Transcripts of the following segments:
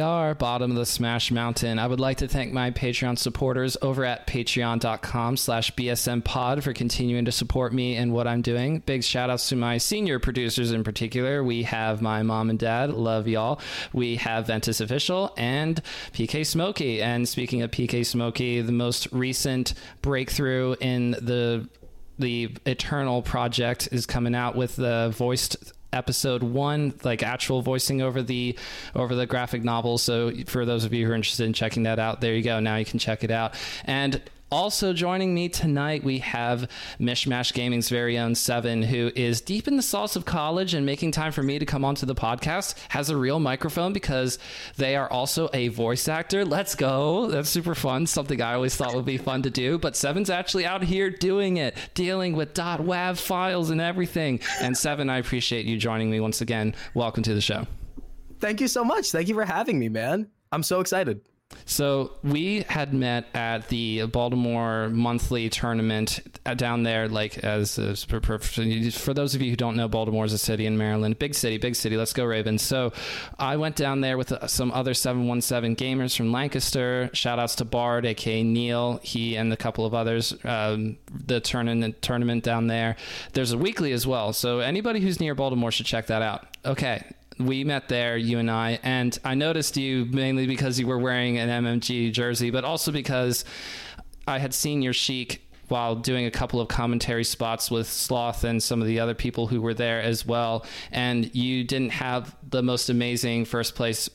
bottom of the Smash Mountain. I would like to thank my Patreon supporters over at patreon.com slash bsmpod for continuing to support me and what I'm doing. Big shout outs to my senior producers in particular. We have my mom and dad, love y'all. We have Ventus Official and PK Smokey. And speaking of PK Smokey, the most recent breakthrough in the the Eternal project is coming out with the voiced episode one like actual voicing over the over the graphic novel. So for those of you who are interested in checking that out there you go. Now you can check it out. And also joining me tonight, we have Mishmash Gaming's very own Seven, who is deep in the sauce of college and making time for me to come onto the podcast. Has a real microphone because they are also a voice actor. Let's go! That's super fun. Something I always thought would be fun to do, but Seven's actually out here doing it, dealing with .wav files and everything. And Seven, I appreciate you joining me once again. Welcome to the show. Thank you so much. Thank you for having me, man. I'm so excited. So we had met at the Baltimore monthly tournament down there, like as, as for, for, those of you who don't know, Baltimore is a city in Maryland, big city, big city. Let's go Ravens. So I went down there with uh, some other 717 gamers from Lancaster. Shout outs to Bard, aka Neil, he and a couple of others. Um, the tournament tournament down there. There's a weekly as well. So anybody who's near Baltimore should check that out. Okay, we met there, you and I, and I noticed you mainly because you were wearing an MMG jersey, but also because I had seen your Sheik while doing a couple of commentary spots with Sloth and some of the other people who were there as well. And you didn't have the most amazing first place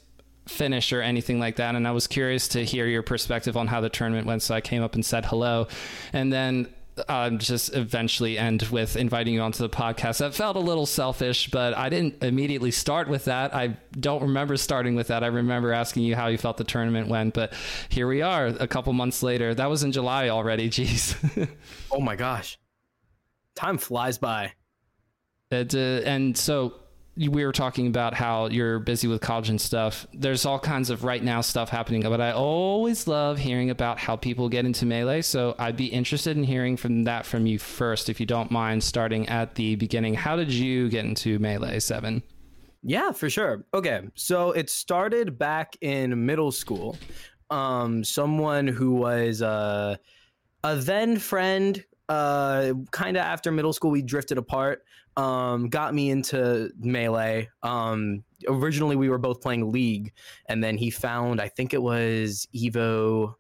finish or anything like that. And I was curious to hear your perspective on how the tournament went. So I came up and said hello. And then um, just eventually end with inviting you onto the podcast. That felt a little selfish, but I didn't immediately start with that. I don't remember starting with that. I remember asking you how you felt the tournament went, but here we are a couple months later. That was in July already. Jeez. oh my gosh. Time flies by. It, uh, and so we were talking about how you're busy with college and stuff. There's all kinds of right now stuff happening, but I always love hearing about how people get into melee. So I'd be interested in hearing from that from you first, if you don't mind, starting at the beginning. How did you get into melee seven? Yeah, for sure. Okay, so it started back in middle school. Um, someone who was uh, a then friend uh kind of after middle school we drifted apart um got me into melee um originally we were both playing league and then he found i think it was evo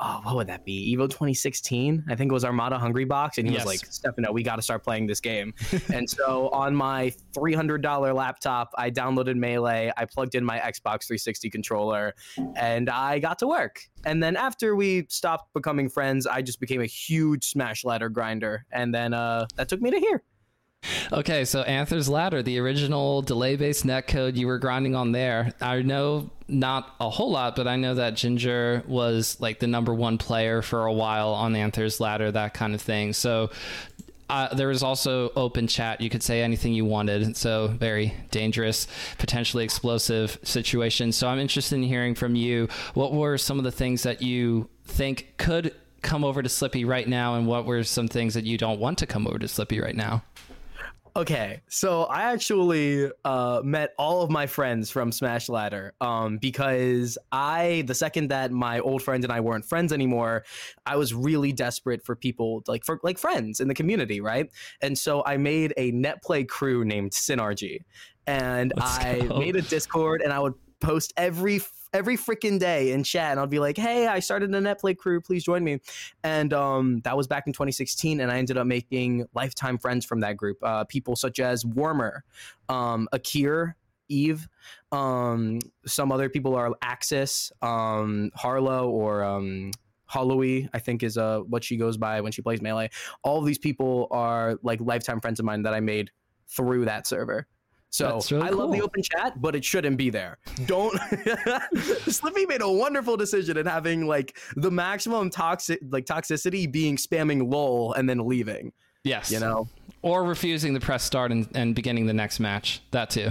oh, what would that be? Evo 2016, I think it was Armada Hungrybox, and he yes. was like, Stefano, we got to start playing this game. and so on my $300 laptop, I downloaded Melee, I plugged in my Xbox 360 controller, and I got to work. And then after we stopped becoming friends, I just became a huge Smash Ladder grinder, and then uh, that took me to here. Okay, so Anther's Ladder, the original delay based netcode you were grinding on there. I know not a whole lot, but I know that Ginger was like the number one player for a while on Anther's Ladder, that kind of thing. So uh, there was also open chat. You could say anything you wanted. So very dangerous, potentially explosive situation. So I'm interested in hearing from you. What were some of the things that you think could come over to Slippi right now, and what were some things that you don't want to come over to Slippi right now? Okay, so I actually uh, met all of my friends from Smash Ladder um, because I, the second that my old friend and I weren't friends anymore, I was really desperate for people like for like friends in the community, right? And so I made a NetPlay crew named Synergy, and Let's I go. made a Discord, and I would post every every freaking day in chat and I'll be like, hey, I started a Netplay crew, please join me. And um, that was back in 2016, and I ended up making lifetime friends from that group. Uh, people such as Warmer, um, Akir, Eve, um, some other people are Axis, um, Harlow, or um, I think is uh, what she goes by when she plays Melee. All of these people are like lifetime friends of mine that I made through that server. So really I cool. love the open chat, but it shouldn't be there. Don't. Slippi made a wonderful decision in having like the maximum toxic like toxicity being spamming lol and then leaving. Yes. You know, or refusing to press start and, and beginning the next match. That too.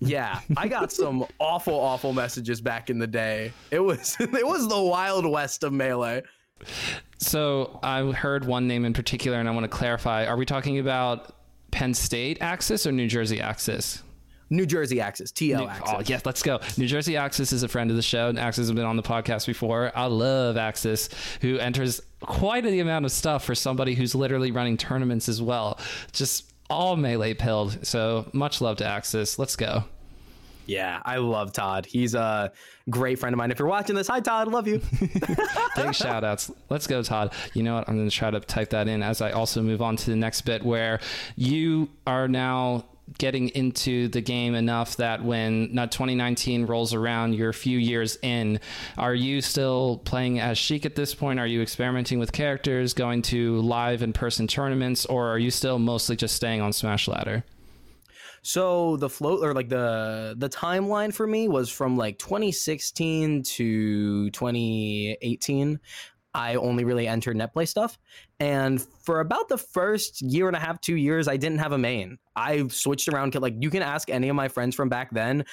Yeah, I got some awful, awful messages back in the day. It was it was the wild west of melee. So I heard one name in particular, and I want to clarify. Are we talking about Penn State Axis or New Jersey Axis? New Jersey Axis, TL New, Axis. Oh, yes, let's go. New Jersey Axis is a friend of the show. And Axis has been on the podcast before. I love Axis, who enters quite the amount of stuff for somebody who's literally running tournaments as well. Just all melee pilled. So much love to Axis. Let's go. Yeah, I love Todd. He's a great friend of mine. If you're watching this, hi Todd, love you. Big shout outs. Let's go, Todd. You know what? I'm going to try to type that in as I also move on to the next bit where you are now getting into the game enough that when not 2019 rolls around, you're a few years in. Are you still playing as Sheik at this point? Are you experimenting with characters, going to live in person tournaments, or are you still mostly just staying on Smash Ladder? So the float or like the the timeline for me was from like 2016 to 2018. I only really entered netplay stuff. And for about the first year and a half, two years, I didn't have a main. I switched around. Like you can ask any of my friends from back then.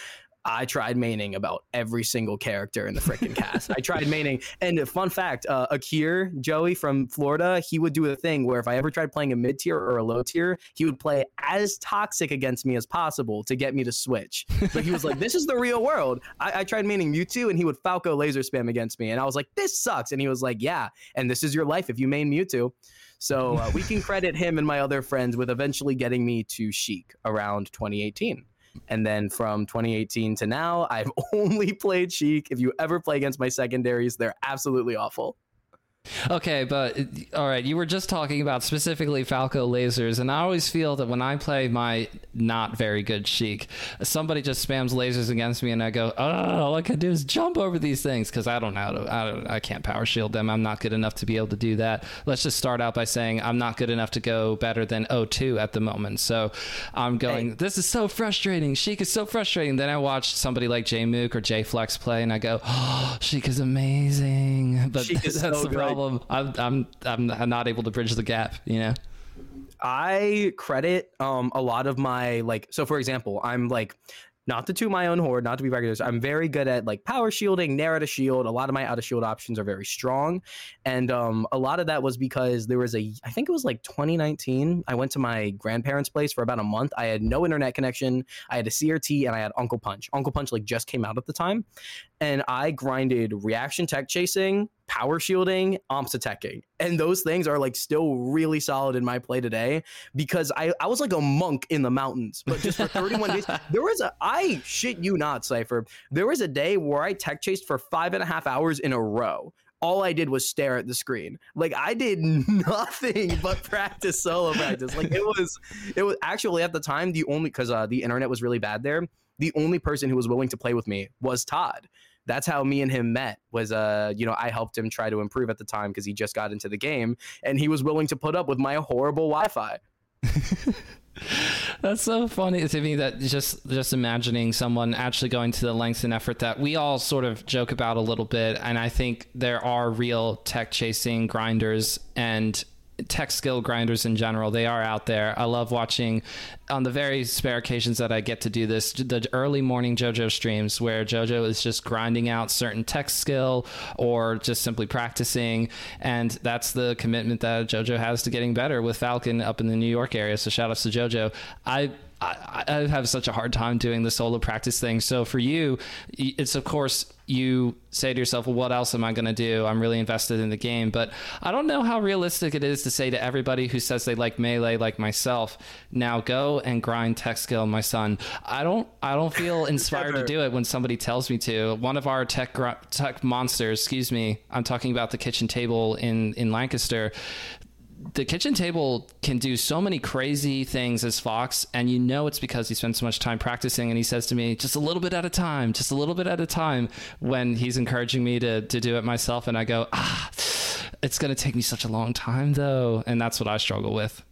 I tried maining about every single character in the freaking cast. I tried maining, and fun fact: uh, Akir Joey from Florida, he would do a thing where if I ever tried playing a mid tier or a low tier, he would play as toxic against me as possible to get me to switch. But he was like, "This is the real world." I, I tried maining Mewtwo, and he would Falco laser spam against me, and I was like, "This sucks," and he was like, "Yeah, and this is your life if you main Mewtwo." So uh, we can credit him and my other friends with eventually getting me to Sheik around 2018. And then from 2018 to now, I've only played Sheik. If you ever play against my secondaries, they're absolutely awful. Okay, but all right, you were just talking about specifically Falco lasers, and I always feel that when I play my not very good Sheik, somebody just spams lasers against me, and I go, "Oh, all I can do is jump over these things because I don't know how to. I, don't, I can't power shield them. I'm not good enough to be able to do that. Let's just start out by saying I'm not good enough to go better than O2 at the moment. So I'm going. Hey. This is so frustrating. Sheik is so frustrating. Then I watch somebody like Jmook or J Flex play, and I go, "Oh, Sheik is amazing." But Sheik is that's so the problem problem. I'm I'm I'm not able to bridge the gap. You know. I credit um a lot of my like so for example, I'm like not to toot my own horde, not to be regulars. I'm very good at like power shielding, narrow to shield. A lot of my out of shield options are very strong, and um, a lot of that was because there was a, I think it was like 2019. I went to my grandparents' place for about a month. I had no internet connection. I had a CRT and I had Uncle Punch. Uncle Punch like just came out at the time, and I grinded reaction tech chasing, power shielding, omps attacking. And those things are like still really solid in my play today because I, I was like a monk in the mountains, but just for 31 days. There was a, I shit you not, Cypher. There was a day where I tech chased for five and a half hours in a row. All I did was stare at the screen. Like I did nothing but practice solo practice. Like it was, it was actually at the time the only because uh, the internet was really bad there. The only person who was willing to play with me was Todd that's how me and him met was uh you know i helped him try to improve at the time because he just got into the game and he was willing to put up with my horrible wi-fi. That's so funny to me that just just imagining someone actually going to the lengths and effort that we all sort of joke about a little bit and I think there are real tech chasing grinders and tech skill grinders in general. They are out there. I love watching on the very spare occasions that I get to do this, the early morning JoJo streams where JoJo is just grinding out certain tech skill or just simply practicing. And that's the commitment that JoJo has to getting better with Falcon up in the New York area. So shout outs to JoJo. I I, I, have such a hard time doing the solo practice thing. So for you, it's of course you say to yourself, well, what else am I going to do? I'm really invested in the game. But I don't know how realistic it is to say to everybody who says they like melee, like myself, now go and grind tech skill, my son. I don't, I don't feel inspired to do it when somebody tells me to. One of our tech tech monsters, excuse me, I'm talking about the kitchen table in in Lancaster the kitchen table can do so many crazy things as Fox, and you know it's because he spends so much time practicing. And he says to me, just a little bit at a time, just a little bit at a time, when he's encouraging me to to do it myself. And I go, ah, it's going to take me such a long time though, and that's what I struggle with.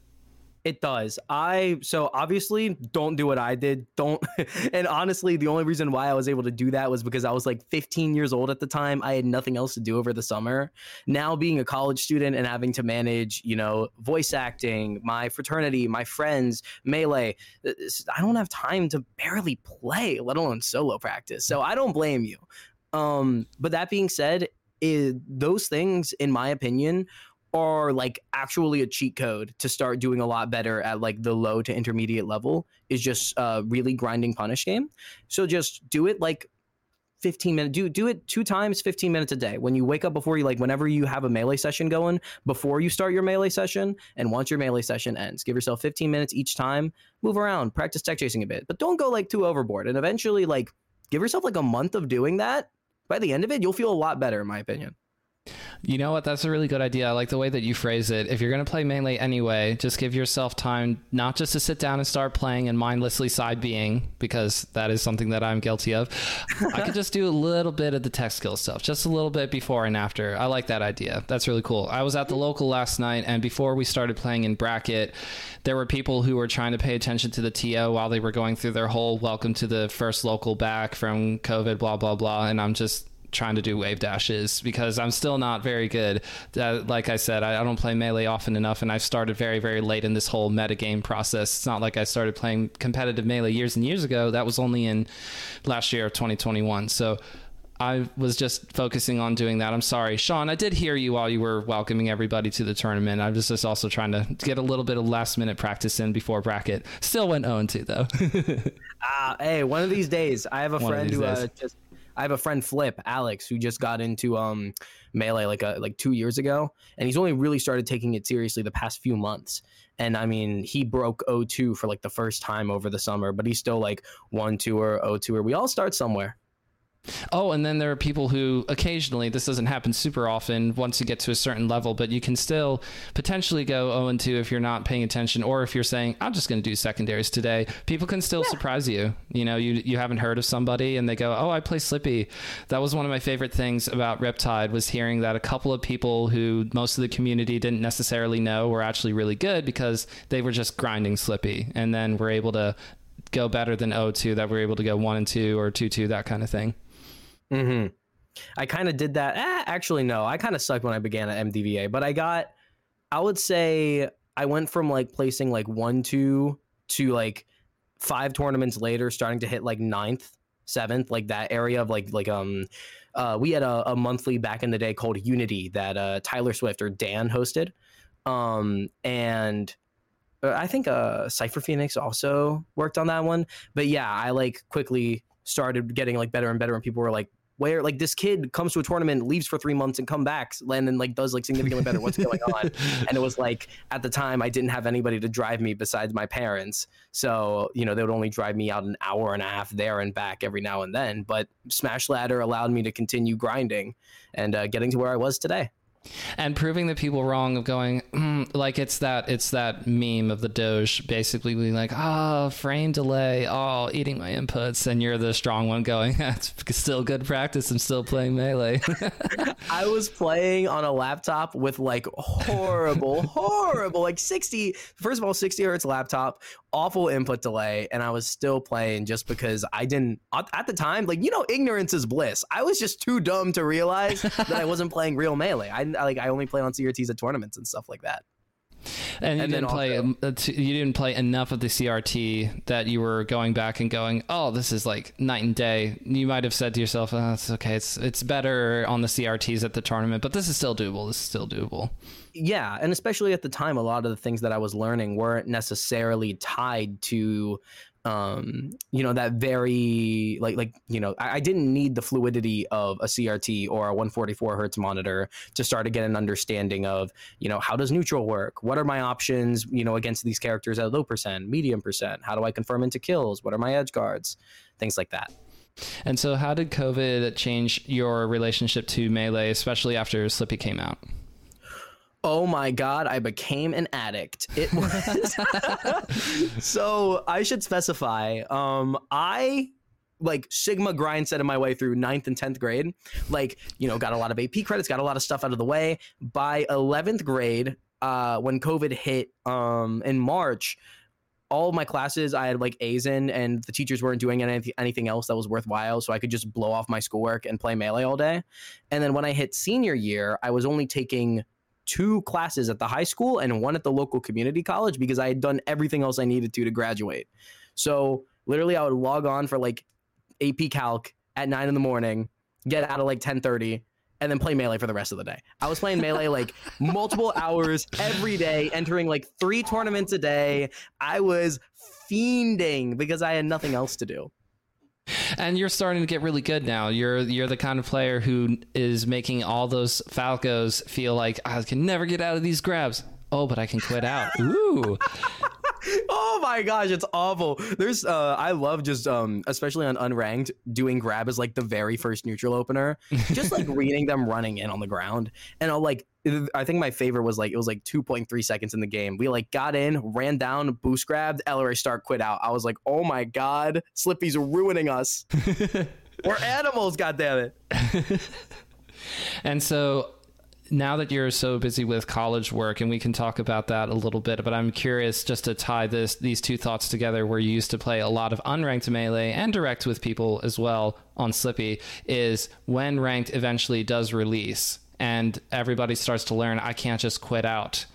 It does. I so obviously don't do what I did. Don't and honestly, the only reason why I was able to do that was because I was like 15 years old at the time. I had nothing else to do over the summer. Now being a college student and having to manage, you know, voice acting, my fraternity, my friends, melee, I don't have time to barely play, let alone solo practice. So I don't blame you. Um, but that being said, is those things, in my opinion, are like actually a cheat code to start doing a lot better at like the low to intermediate level is just uh really grinding punish game. So just do it like 15 minutes do do it two times 15 minutes a day. When you wake up before you like whenever you have a melee session going before you start your melee session and once your melee session ends give yourself 15 minutes each time move around practice tech chasing a bit but don't go like too overboard. And eventually like give yourself like a month of doing that by the end of it you'll feel a lot better in my opinion you know what? That's a really good idea. I like the way that you phrase it. If you're going to play melee anyway, just give yourself time not just to sit down and start playing and mindlessly side being, because that is something that I'm guilty of. I could just do a little bit of the tech skill stuff, just a little bit before and after. I like that idea. That's really cool. I was at the local last night, and before we started playing in bracket, there were people who were trying to pay attention to the TO while they were going through their whole welcome to the first local back from COVID, blah, blah, blah. And I'm just trying to do wave dashes because I'm still not very good. Uh, like I said, I, I, don't play melee often enough, and I've started very, very late in this whole metagame process. It's not like I started playing competitive melee years and years ago. That was only in last year of 2021. So I was just focusing on doing that. I'm sorry, Sean. I did hear you while you were welcoming everybody to the tournament. I was just also trying to get a little bit of last minute practice in before bracket. Still went 0 2 though. uh, hey, one of these days, I have a one friend who uh, just I have a friend Flip Alex who just got into um melee like a like two years ago, and he's only really started taking it seriously the past few months. And I mean, he broke 0-2 for like the first time over the summer, but he's still like 1-2 or 0-2 or we all start somewhere. Oh, and then there are people who occasionally, this doesn't happen super often once you get to a certain level, but you can still potentially go 0 and 2 if you're not paying attention, or if you're saying, I'm just going to do secondaries today. People can still yeah. surprise you. You know, you, you haven't heard of somebody and they go, Oh, I play Slippi. That was one of my favorite things about Riptide was hearing that a couple of people who most of the community didn't necessarily know were actually really good because they were just grinding Slippi and then were able to go better than 0-2 that we're able to go 1 and 2 or 2-2 that kind of thing. Hmm. I kind of did that. Eh, actually, no. I kind of sucked when I began at MDVA, but I got. I would say I went from like placing like one, two to like five tournaments later, starting to hit like ninth, seventh, like that area of like like um. Uh, we had a, a monthly back in the day called Unity that uh, Tyler Swift or Dan hosted, um, and uh, I think uh, Cypher Phoenix also worked on that one. But yeah, I like quickly started getting like better and better, and people were like, where like this kid comes to a tournament, leaves for three months, and come back, and then like does like significantly better. What's going on? And it was like at the time I didn't have anybody to drive me besides my parents, so you know they would only drive me out an hour and a half there and back every now and then. But Smash Ladder allowed me to continue grinding and uh, getting to where I was today and proving the people wrong of going mm, like it's that it's that meme of the doge basically being like oh frame delay oh eating my inputs and you're the strong one going that's still good practice i'm still playing melee. I was playing on a laptop with like horrible horrible like 60 first of all 60 hertz laptop awful input delay and I was still playing just because I didn't at the time like you know ignorance is bliss. I was just too dumb to realize that I wasn't playing real melee. I, I like I only play on CRTs at tournaments and stuff like that. And you and didn't play also, uh, you didn't play enough of the CRT that you were going back and going, "Oh, this is like night and day." You might have said to yourself, oh, "It's okay. It's it's better on the CRTs at the tournament, but this is still doable. This is still doable." yeah and especially at the time a lot of the things that i was learning weren't necessarily tied to um you know that very like like you know I, I, didn't need the fluidity of a crt or a 144 hertz monitor to start to get an understanding of you know how does neutral work? What are my options you know against these characters at low percent medium percent? How do i confirm into kills? What are my edge guards? Things like that. And so how did covid change your relationship to melee especially after Slippi came out Oh my god, I became an addict. It was So, I should specify um I like sigma grind set in my way through ninth and 10th grade like you know got a lot of ap credits got a lot of stuff out of the way by 11th grade uh when covid hit um in march all my classes I had like A's in, and the teachers weren't doing anything anything else that was worthwhile, so I could just blow off my schoolwork and play melee all day. And then when I hit senior year, I was only taking two classes at the high school and one at the local community college because I had done everything else I needed to to graduate. So literally, I would log on for like AP Calc at nine in the morning, get out of like ten thirty, and then play melee for the rest of the day. I was playing melee like multiple hours every day, entering like three tournaments a day. I was fiending because I had nothing else to do. And you're starting to get really good now. You're you're the kind of player who is making all those Falcos feel like I can never get out of these grabs. Oh, but I can quit out. Ooh. oh my gosh, it's awful. There's uh I love just um especially on unranked doing grab as like the very first neutral opener. Just like reading them running in on the ground. And I'll like I think my favorite was like it was like 2.3 seconds in the game. We like got in, ran down, boost grabbed, LRA start quit out. I was like, oh my god, Slippi's ruining us. We're animals, goddammit. and so now that you're so busy with college work and we can talk about that a little bit but i'm curious just to tie this these two thoughts together where you used to play a lot of unranked melee and direct with people as well on slippi is when ranked eventually does release and everybody starts to learn i can't just quit out.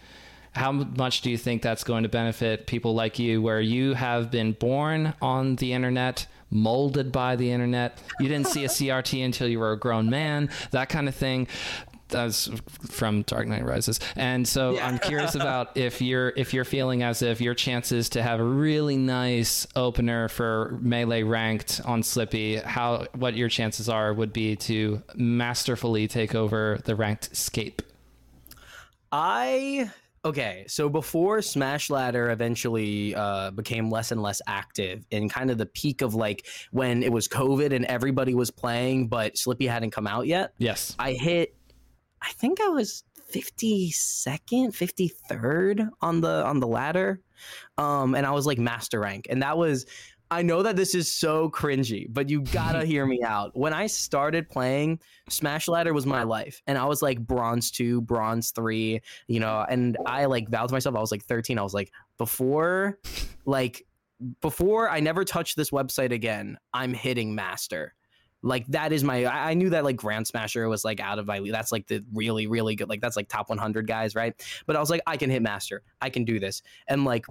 How much do you think that's going to benefit people like you where you have been born on the internet molded by the internet? You didn't see a crt until you were a grown man that kind of thing that's from Dark Knight Rises. And so yeah. I'm curious about if you're if you're feeling as if your chances to have a really nice opener for melee ranked on Slippi, how what your chances are would be to masterfully take over the ranked scape. I okay, so before Smash Ladder eventually uh, became less and less active, in kind of the peak of like when it was COVID and everybody was playing, but slippi hadn't come out yet. Yes, I hit I think I was 52nd, 53rd on the on the ladder. Um, and I was like master rank. And that was I know that this is so cringy, but you gotta hear me out. When I started playing, Smash Ladder was my life. And I was like bronze two, bronze three, you know, and I like vowed to myself, I was like 13. I was like, before like before I never touch this website again, I'm hitting master like that is my I, I knew that like Grand Smasher was like out of my that's like the really really good like that's like top 100 guys right but I was like I can hit master I can do this and like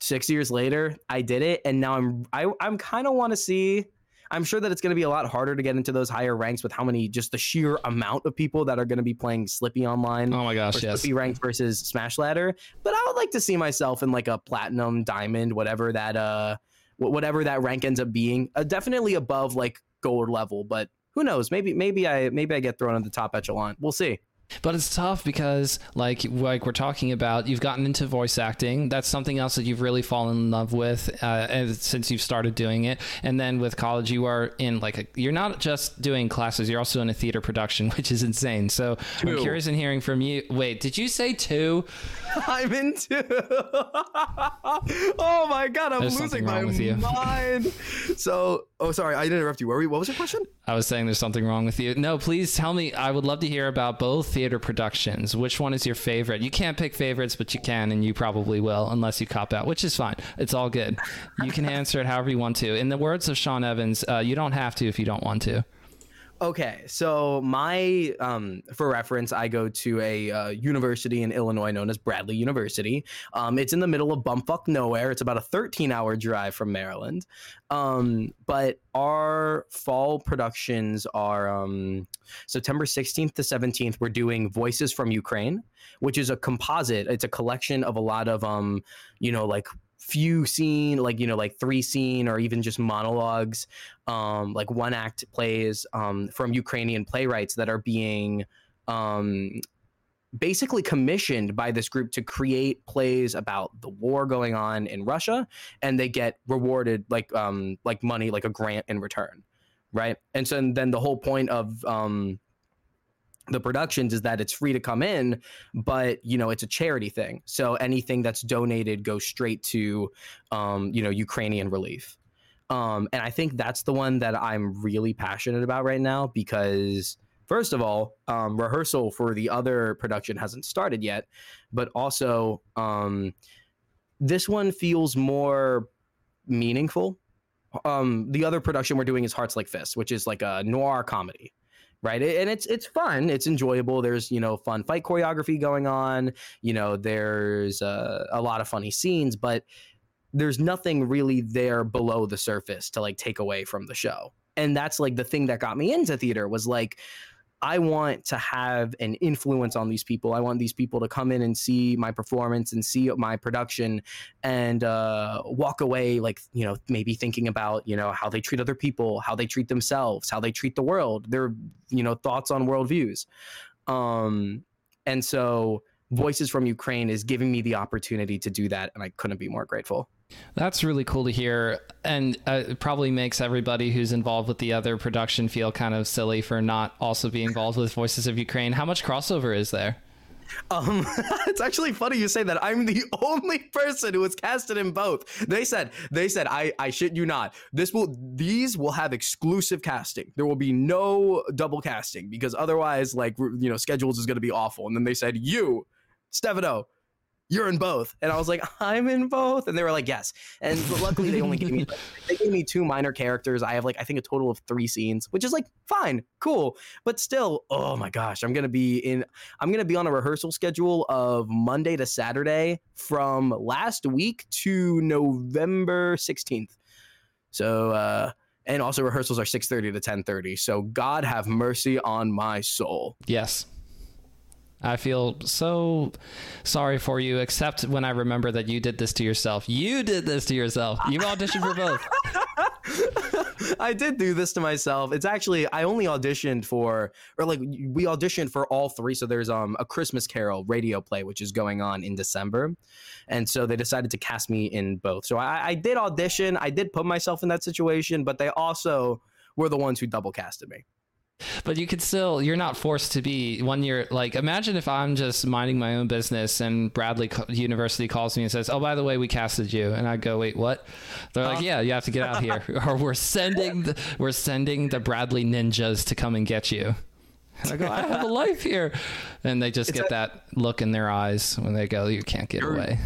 six years later I did it and now I'm I I'm kind of want to see I'm sure that it's going to be a lot harder to get into those higher ranks with how many just the sheer amount of people that are going to be playing Slippi online. Oh my gosh, yes. Slippi ranked versus Smash Ladder. But I would like to see myself in like a platinum, diamond, whatever that uh whatever that rank ends up being. Uh, definitely above like gold level, but who knows? Maybe maybe I maybe I get thrown in the top echelon. We'll see. But it's tough because, like, like we're talking about, you've gotten into voice acting. That's something else that you've really fallen in love with uh, since you've started doing it. And then with college, you are in like a, you're not just doing classes; you're also in a theater production, which is insane. So i I'm curious in hearing from you. Wait, did you say two? I'm in two. oh my god, I'm there's losing my mind. So, oh, sorry, I didn't interrupt you. Were we, what was your question? I was saying there's something wrong with you. No, please tell me. I would love to hear about both theater productions. Which one is your favorite? You can't pick favorites, but you can, and you probably will, unless you cop out, which is fine. It's all good. You can answer it however you want to. In the words of Sean Evans, uh, you don't have to if you don't want to. Okay, so my um, for reference, I go to a uh, university in Illinois known as Bradley University. Um, it's in the middle of bumfuck nowhere. It's about a 13-hour drive from Maryland. Um, but our fall productions are um, September 16th to 17th. We're doing Voices from Ukraine, which is a composite. It's a collection of a lot of um, you know, like few scene like you know like three scene or even just monologues um like one act plays um from ukrainian playwrights that are being um basically commissioned by this group to create plays about the war going on in Russia and they get rewarded like um like money like a grant in return right? And so and then the whole point of um the productions is that it's free to come in but you know it's a charity thing. So anything that's donated goes straight to um, you know ukrainian relief. Um, and i think that's the one that i'm really passionate about right now because first of all um, rehearsal for the other production hasn't started yet but also um, this one feels more meaningful. Um, the other production we're doing is hearts like fists which is like a noir comedy right? And it's it's fun it's enjoyable there's you know fun fight choreography going on you know there's uh, a lot of funny scenes but there's nothing really there below the surface to like take away from the show. And that's like the thing that got me into theater was like I want to have an influence on these people. I want these people to come in and see my performance and see my production and uh, walk away like, you know, maybe thinking about, you know, how they treat other people, how they treat themselves, how they treat the world, their, you know, thoughts on worldviews. Um, and so Voices from Ukraine is giving me the opportunity to do that. And I couldn't be more grateful. That's really cool to hear, and uh, it probably makes everybody who's involved with the other production feel kind of silly for not also being involved with Voices of Ukraine. How much crossover is there? Um, it's actually funny you say that. I'm the only person who was casted in both. They said, they said, I, I shit you not. This will, these will have exclusive casting. There will be no double casting because otherwise, like, you know, schedules is going to be awful. And then they said, you, Stefano, you're in both. And i was like i'm in both. And they were like yes. And luckily they only gave me they gave me two minor characters. I have like i think a total of three scenes which is like fine cool. But still oh my gosh i'm gonna be in i'm gonna be on a rehearsal schedule of monday to saturday from last week to november 16th so uh and also rehearsals are 6.30 to 10.30 so god have mercy on my soul. Yes I feel so sorry for you, except when I remember that you did this to yourself. You did this to yourself. You auditioned for both. I did do this to myself. It's actually I only auditioned for or like we auditioned for all three. So there's um a Christmas Carol radio play which is going on in December, and so they decided to cast me in both. So I, I did audition. I did put myself in that situation, but they also were the ones who double casted me but you could still you're not forced to be one year like imagine if i'm just minding my own business and bradley university calls me and says oh by the way we casted you. And i go wait what? They're like uh. yeah you have to get out here. Or we're sending the, we're sending the bradley ninjas to come and get you. And i go i have a life here. And they just it's get a, that look in their eyes when they go you can't get away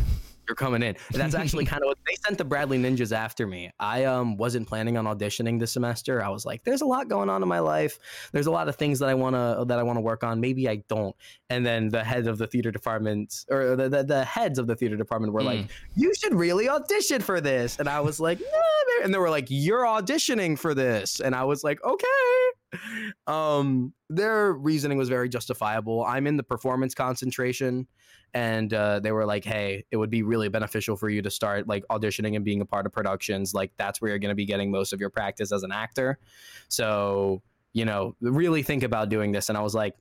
you're coming in. And that's actually kind of what they sent the Bradley Ninjas after me. I um wasn't planning on auditioning this semester. I was like, there's a lot going on in my life. There's a lot of things that I wanna that I wanna work on. Maybe I don't. And then the head of the theater department or the the, the heads of the theater department were mm. like, you should really audition for this. And I was like, nah, and they were like, you're auditioning for this. And I was like, okay. Um, their reasoning was very justifiable. I'm in the performance concentration and uh, they were like, "Hey, it would be really beneficial for you to start like auditioning and being a part of productions. Like that's where you're going to be getting most of your practice as an actor. So, you know, really think about doing this." And I was like,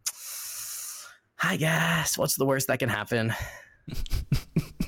"I guess what's the worst that can happen?"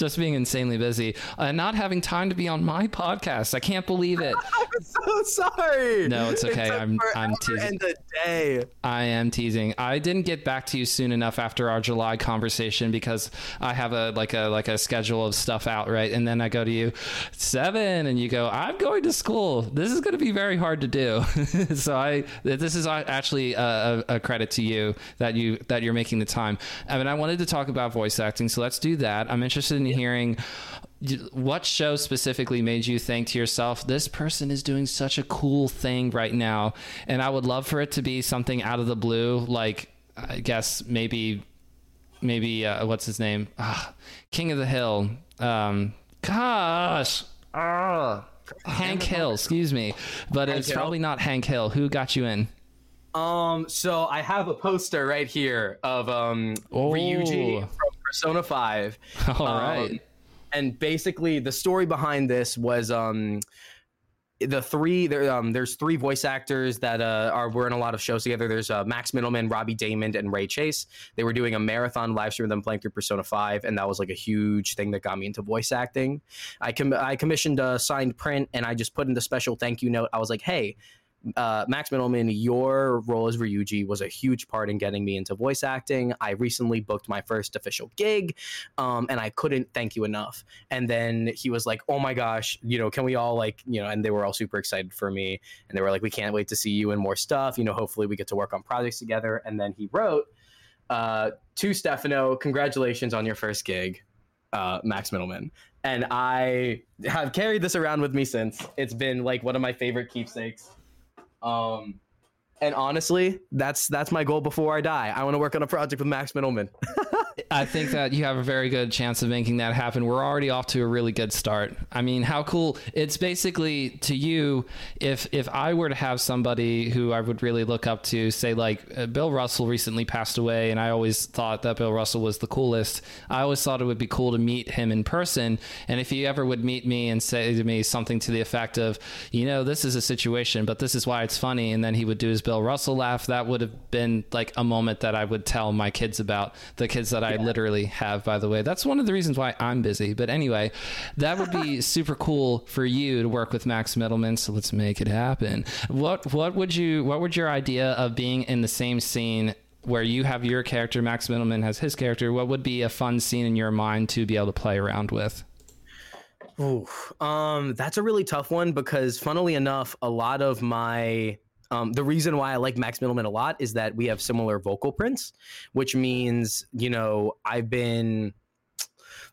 just being insanely busy and not having time to be on my podcast. I can't believe it. I'm so sorry. No, it's okay. I'm I'm teasing. the day. I am teasing. I didn't get back to you soon enough after our July conversation because I have a like a like a schedule of stuff out right, and then I go to you seven, and you go, I'm going to school. This is going to be very hard to do. so I this is actually a, a, credit to you that you that you're making the time. I mean, I wanted to talk about voice acting, so let's do that. I'm interested in hearing what show specifically made you think to yourself this person is doing such a cool thing right now? And i would love for it to be something out of the blue like i guess maybe maybe uh, what's his name? Ah, king of the hill. Um, gosh. Ah, hank hill excuse me. But hank it's hill. probably not hank hill. Who got you in? Um, so I have a poster right here of um oh. Ryuji from Persona 5. All um, right and basically the story behind this was um the three there um there's three voice actors that uh are were in a lot of shows together. There's uh, Max Mittelman, Robbie Daymond, and Ray Chase. They were doing a marathon live stream of them playing through Persona 5, and that was like a huge thing that got me into voice acting. I com- I commissioned a signed print and I just put in the special thank you note. I was like, hey, uh, Max Mittelman, your role as Ryuji was a huge part in getting me into voice acting. I recently booked my first official gig, um, and I couldn't thank you enough. And then he was like, "Oh my gosh, you know, can we all like, you know?" And they were all super excited for me, and they were like, "We can't wait to see you in more stuff. You know, hopefully we get to work on projects together." And then he wrote uh, to Stefano, "Congratulations on your first gig." Uh, Max Mittelman. And I have carried this around with me since. It's been like one of my favorite keepsakes. Um, and honestly, that's that's my goal before I die. I want to work on a project with Max Mittelman. I think that you have a very good chance of making that happen. We're already off to a really good start. I mean, how cool! It's basically to you. If if I were to have somebody who I would really look up to, say like uh, Bill Russell recently passed away, and I always thought that Bill Russell was the coolest. I always thought it would be cool to meet him in person. And if he ever would meet me and say to me something to the effect of, you know, this is a situation, but this is why it's funny, and then he would do his Bill Russell laugh, that would have been like a moment that I would tell my kids about. The kids that I literally have, by the way. That's one of the reasons why I'm busy. But anyway, that would be super cool for you to work with Max Mittelman. So let's make it happen. What what would you what would your idea of being in the same scene where you have your character, Max Mittelman has his character, what would be a fun scene in your mind to be able to play around with? Ooh, um, that's a really tough one because, funnily enough, a lot of my um, the reason why I like Max Mittelman a lot is that we have similar vocal prints, which means you know I've been I'm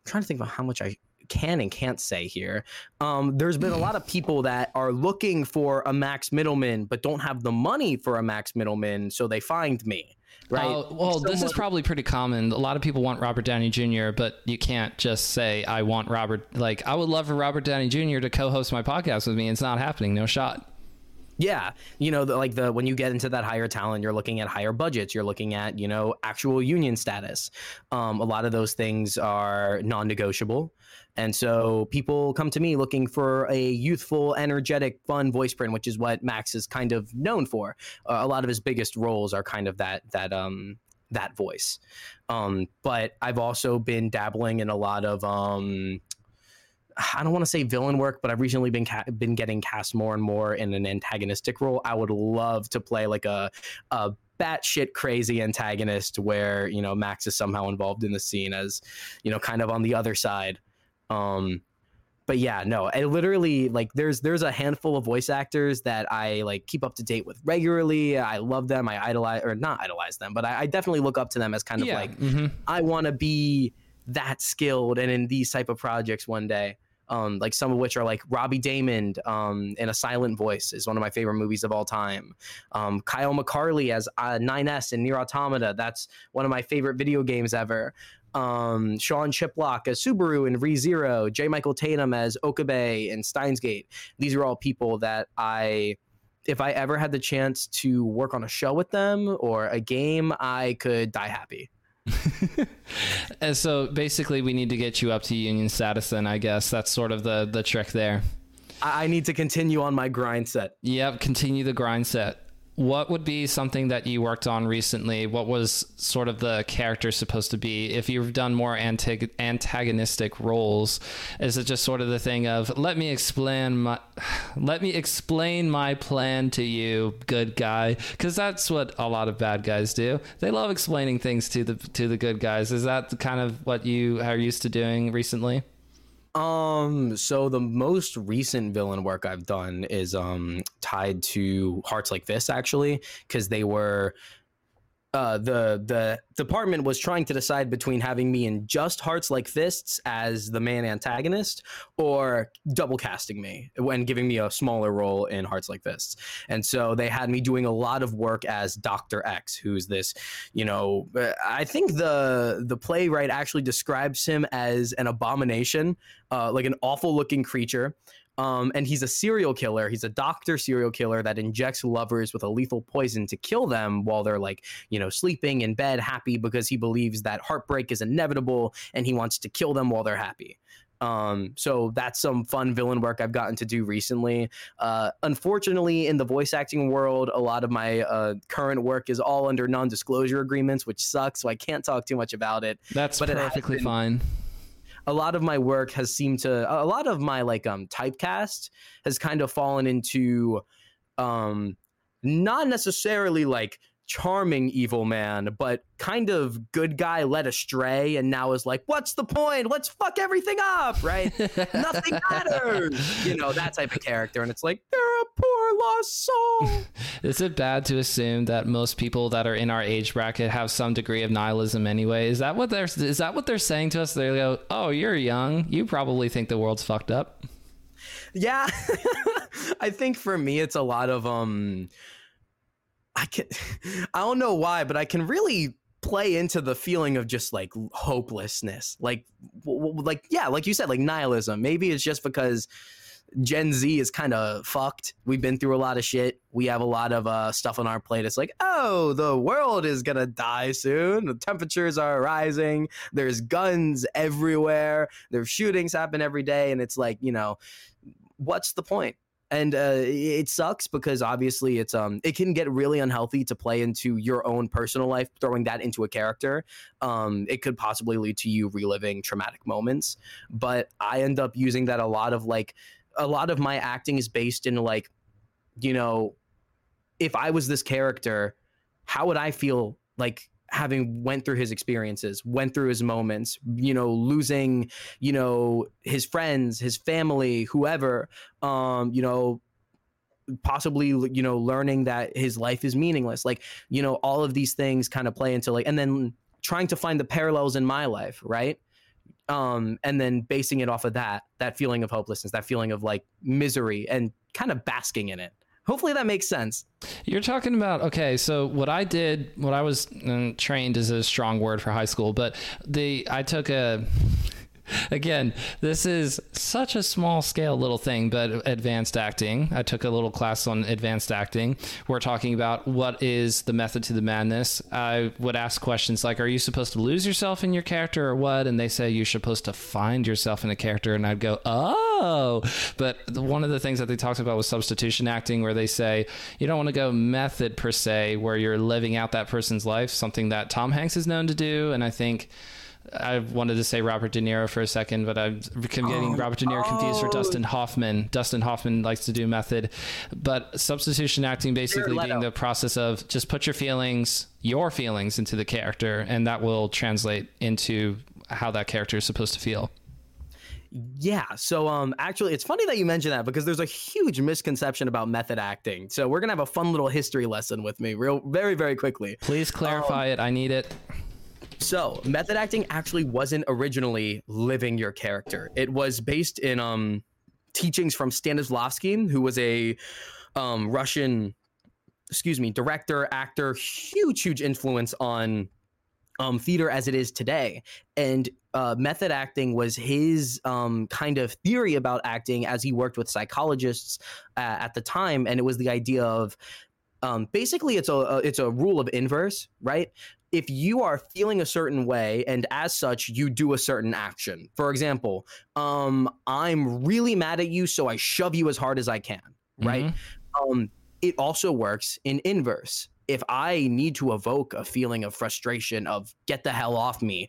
trying to think about how much I can and can't say here. Um, there's been a lot of people that are looking for a Max Mittelman, but don't have the money for a Max Mittelman, so they find me. Right. Uh, well, this is probably pretty common. A lot of people want Robert Downey Jr., but you can't just say, I want Robert. Like, I would love for Robert Downey Jr. to co host my podcast with me. It's not happening. No shot. Yeah, you know, the, like the when you get into that higher talent, you're looking at higher budgets. You're looking at you know actual union status. Um, a lot of those things are non-negotiable, and so people come to me looking for a youthful, energetic, fun voice print, which is what Max is kind of known for. Uh, a lot of his biggest roles are kind of that that um that voice. Um, but I've also been dabbling in a lot of um I don't want to say villain work, but I've recently been ca- been getting cast more and more in an antagonistic role. I would love to play like a a batshit crazy antagonist where you know Max is somehow involved in the scene as you know kind of on the other side. Um, but yeah, no, I literally like there's there's a handful of voice actors that I like keep up to date with regularly. I love them. I idolize or not idolize them, but I, I definitely look up to them as kind of Yeah, like mhm. I want to be that skilled and in these type of projects one day. Um, like some of which are like Robbie Daymond um, in A Silent Voice is one of my favorite movies of all time. Um, Kyle McCarley as uh, 9S in NieR Automata. That's one of my favorite video games ever. Um, Sean Chiplock as Subaru in ReZero. J. Michael Tatum as Okabe in Steins Gate. These are all people that I if I ever had the chance to work on a show with them or a game, I could die happy. And so basically, we need to get you up to union status. Then I guess that's sort of the the trick there. I I need to continue on my grind set. Yep, continue the grind set. What would be something that you worked on recently? What was sort of the character supposed to be? If you've done more antag- antagonistic roles, is it just sort of the thing of let me explain my let me explain my plan to you, good guy? Because that's what a lot of bad guys do. They love explaining things to the to the good guys. Is that kind of what you are used to doing recently? Um, so the most recent villain work I've done is um tied to Hearts Like Fists actually, because they were uh, the the department was trying to decide between having me in just Hearts Like Fists as the main antagonist or double casting me and giving me a smaller role in Hearts Like Fists. And so they had me doing a lot of work as Doctor X, who's this, you know, I think the the playwright actually describes him as an abomination, uh, like an awful looking creature. Um, and he's a serial killer. He's a doctor serial killer that injects lovers with a lethal poison to kill them while they're like, you know, sleeping in bed, happy because he believes that heartbreak is inevitable and he wants to kill them while they're happy. Um, so that's some fun villain work I've gotten to do recently. Uh, unfortunately, in the voice acting world, a lot of my uh, current work is all under non disclosure agreements, which sucks. So I can't talk too much about it. That's But it perfectly been- fine. A lot of my work has seemed to a lot of my like um typecast has kind of fallen into um not necessarily like charming evil man but kind of good guy led astray and now is like what's the point let's fuck everything up right nothing matters you know that type of character and it's like they're a poor lost soul Is it bad to assume that most people that are in our age bracket have some degree of nihilism anyway? Is that what they're is that what they're saying to us? They go, "Oh, you're young. You probably think the world's fucked up." Yeah. I think for me it's a lot of um I can I don't know why, but I can really play into the feeling of just like hopelessness. Like like yeah like you said like nihilism. Maybe it's just because gen z is kind of fucked. We've been through a lot of shit. We have a lot of uh, stuff on our plate. It's like oh the world is gonna die soon. The temperatures are rising. There's guns everywhere. There's shootings happen every day. And it's like you know what's the point and uh, it sucks because obviously it's um it can get really unhealthy to play into your own personal life throwing that into a character. Um it could possibly lead to you reliving traumatic moments. But i end up using that a lot of like a lot of my acting is based in like you know if i was this character how would i feel like having went through his experiences went through his moments you know losing you know his friends his family whoever um you know possibly you know learning that his life is meaningless. Like you know all of these things kind of play into like and then trying to find the parallels in my life right? Um and then basing it off of that that feeling of hopelessness that feeling of like misery and kind of basking in it Hopefully that makes sense. You're talking about okay. So what I did, what I was um, trained is a strong word for high school, but the I took a Again, this is such a small scale little thing, but advanced acting. I took a little class on advanced acting. We're talking about what is the method to the madness. I would ask questions like, Are you supposed to lose yourself in your character or what? And they say you're supposed to find yourself in a character. And I'd go, Oh. But one of the things that they talked about was substitution acting, where they say you don't want to go method per se, where you're living out that person's life, something that Tom Hanks is known to do. And I think I wanted to say Robert De Niro for a second, but I'm getting oh, Robert De Niro confused oh. for Dustin Hoffman. Dustin Hoffman likes to do method, but substitution acting basically being the process of just put your feelings, your feelings into the character, and that will translate into how that character is supposed to feel. Yeah. So um actually it's funny that you mention that because there's a huge misconception about method acting. So we're going to have a fun little history lesson with me real very very quickly. Please clarify um, it. I need it. So, method acting actually wasn't originally living your character. It was based in um, teachings from Stanislavski, who was a um, Russian, excuse me, director, actor, huge, huge influence on um, theater as it is today. And uh, method acting was his um, kind of theory about acting as he worked with psychologists uh, at the time. And it was the idea of um, basically it's a it's a rule of inverse, right? If you are feeling a certain way and as such you do a certain action. For example um i'm really mad at you so i shove you as hard as i can right? Mm-hmm. um it also works in inverse. If i need to evoke a feeling of frustration of get the hell off me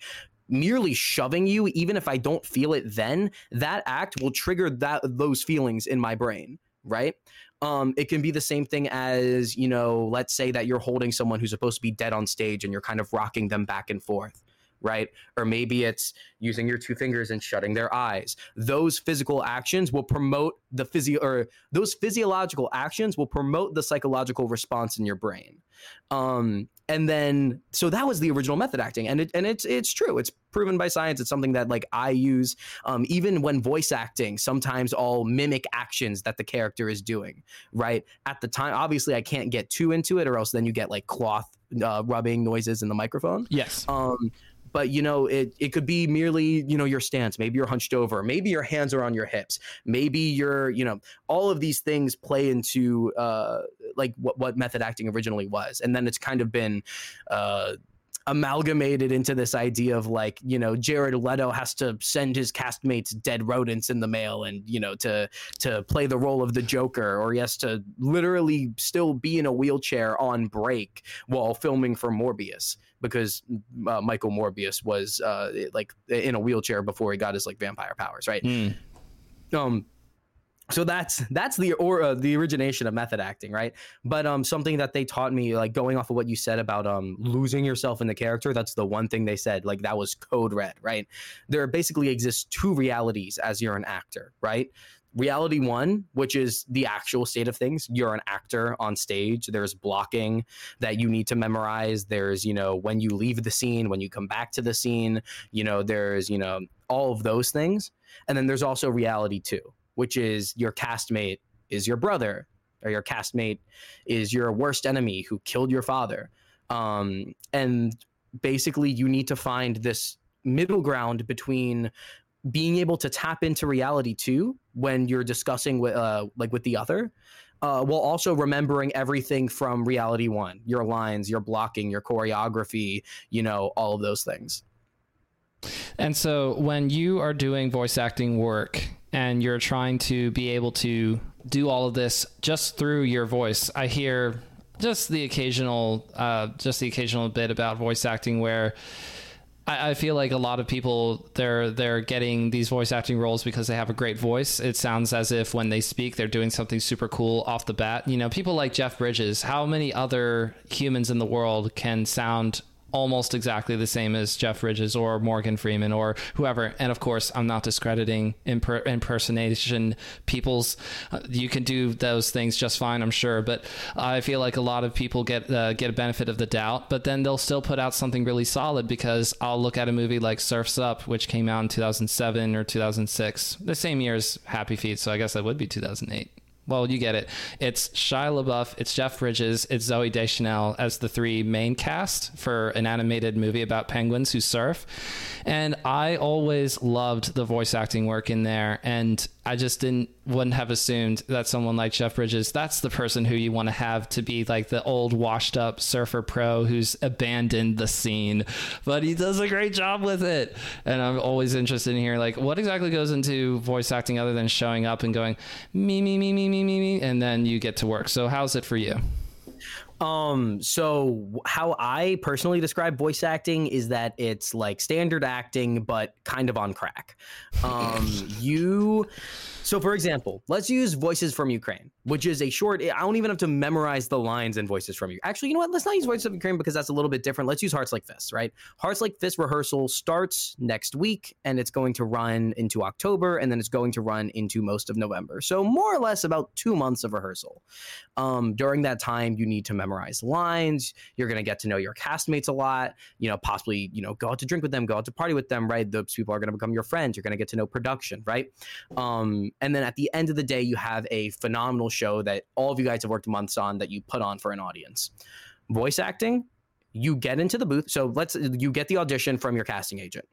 merely shoving you even if i don't feel it then that act will trigger that those feelings in my brain right um, it can be the same thing as, you know, let's say that you're holding someone who's supposed to be dead on stage and you're kind of rocking them back and forth right? Or maybe it's using your two fingers and shutting their eyes. Those physical actions will promote the physio or those physiological actions will promote the psychological response in your brain. Um, and then so that was the original method acting and it and it's it's true it's proven by science it's something that like i use um, even when voice acting sometimes i'll mimic actions that the character is doing right at the time obviously i can't get too into it or else then you get like cloth uh, rubbing noises in the microphone yes um but you know it, it could be merely you know your stance. Maybe you're hunched over. Maybe your hands are on your hips. Maybe you're you know all of these things play into uh like what, what method acting originally was. And then it's kind of been uh amalgamated into this idea of like you know Jared Leto has to send his castmates dead rodents in the mail and you know to to play the role of the Joker or he has to literally still be in a wheelchair on break while filming for Morbius because uh, Michael Morbius was uh, like in a wheelchair before he got his like vampire powers right? Mm. um so that's that's the or uh, the origination of method acting right? But um something that they taught me like going off of what you said about um losing yourself in the character that's the one thing they said like that was code red right? There basically exists two realities as you're an actor right reality one which is the actual state of things you're an actor on stage there's blocking that you need to memorize there's you know when you leave the scene when you come back to the scene you know there's you know all of those things and then there's also reality two which is your castmate is your brother or your castmate is your worst enemy who killed your father. Um, and basically you need to find this middle ground between being able to tap into reality too when you're discussing with uh, like with the other uh, while also remembering everything from reality one your lines your blocking your choreography you know all of those things. And so when you are doing voice acting work and you're trying to be able to do all of this just through your voice i hear just the occasional uh, just the occasional bit about voice acting where I, I feel like a lot of people they're they're getting these voice acting roles because they have a great voice. It sounds as if when they speak, they're doing something super cool off the bat. You know, people like Jeff Bridges. How many other humans in the world can sound almost exactly the same as Jeff Bridges or Morgan Freeman or whoever. And of course, I'm not discrediting imper- impersonation people's. Uh, you can do those things just fine, I'm sure. But I feel like a lot of people get uh, get a benefit of the doubt, but then they'll still put out something really solid because I'll look at a movie like Surfs Up, which came out in 2007 or 2006, the same year as Happy Feet. So I guess that would be 2008 well, you get it. It's Shia LaBeouf, it's Jeff Bridges, it's Zooey Deschanel as the three main cast for an animated movie about penguins who surf. And I always loved the voice acting work in there. And I just didn't wouldn't have assumed that someone like Jeff Bridges, that's the person who you want to have to be like the old washed up surfer pro who's abandoned the scene. But he does a great job with it. And I'm always interested in hearing like what exactly goes into voice acting other than showing up and going me me me me me me me and then you get to work. So how's it for you? Um, so how I personally describe voice acting is that it's like standard acting, but kind of on crack. Um, you so, for example, let's use Voices from Ukraine, which is a short. I don't even have to memorize the lines in Voices from Ukraine. Actually, you know what? Let's not use Voices from Ukraine because that's a little bit different. Let's use Hearts Like Fists, right? Hearts Like Fists rehearsal starts next week and it's going to run into October and then it's going to run into most of November. So, more or less about two months of rehearsal. Um, during that time, you need to memorize lines. You're going to get to know your castmates a lot. You know, possibly, you know, go out to drink with them, go out to party with them, right? Those people are going to become your friends. You're going to get to know production, right? Um, and then at the end of the day, you have a phenomenal show that all of you guys have worked months on that you put on for an audience. Voice acting, you get into the booth. So let's you get the audition from your casting agent.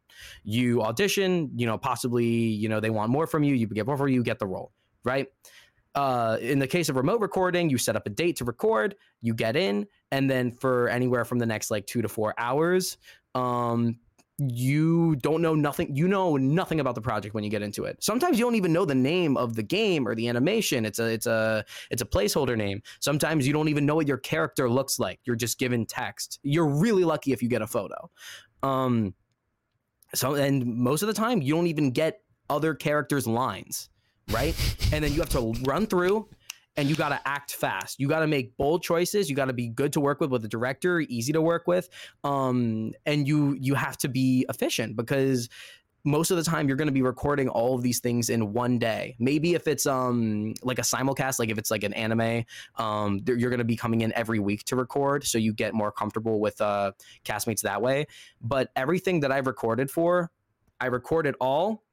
You audition, you know, possibly, you know, they want more from you, you get more you, get the role, right? Uh, in the case of remote recording, you set up a date to record, you get in, and then for anywhere from the next like two to four hours, um, you don't know nothing you know nothing about the project when you get into it. Sometimes you don't even know the name of the game or the animation. It's a it's a it's a placeholder name. Sometimes you don't even know what your character looks like. You're just given text. You're really lucky if you get a photo. Um so and most of the time you don't even get other characters lines right? And then you have to run through and you got to act fast. You got to make bold choices. You got to be good to work with with the director, easy to work with, um, and you you have to be efficient because most of the time you're going to be recording all of these things in one day maybe if it's um like a simulcast like if it's like an anime um you're going to be coming in every week to record so you get more comfortable with uh castmates that way but everything that i've recorded for i record it all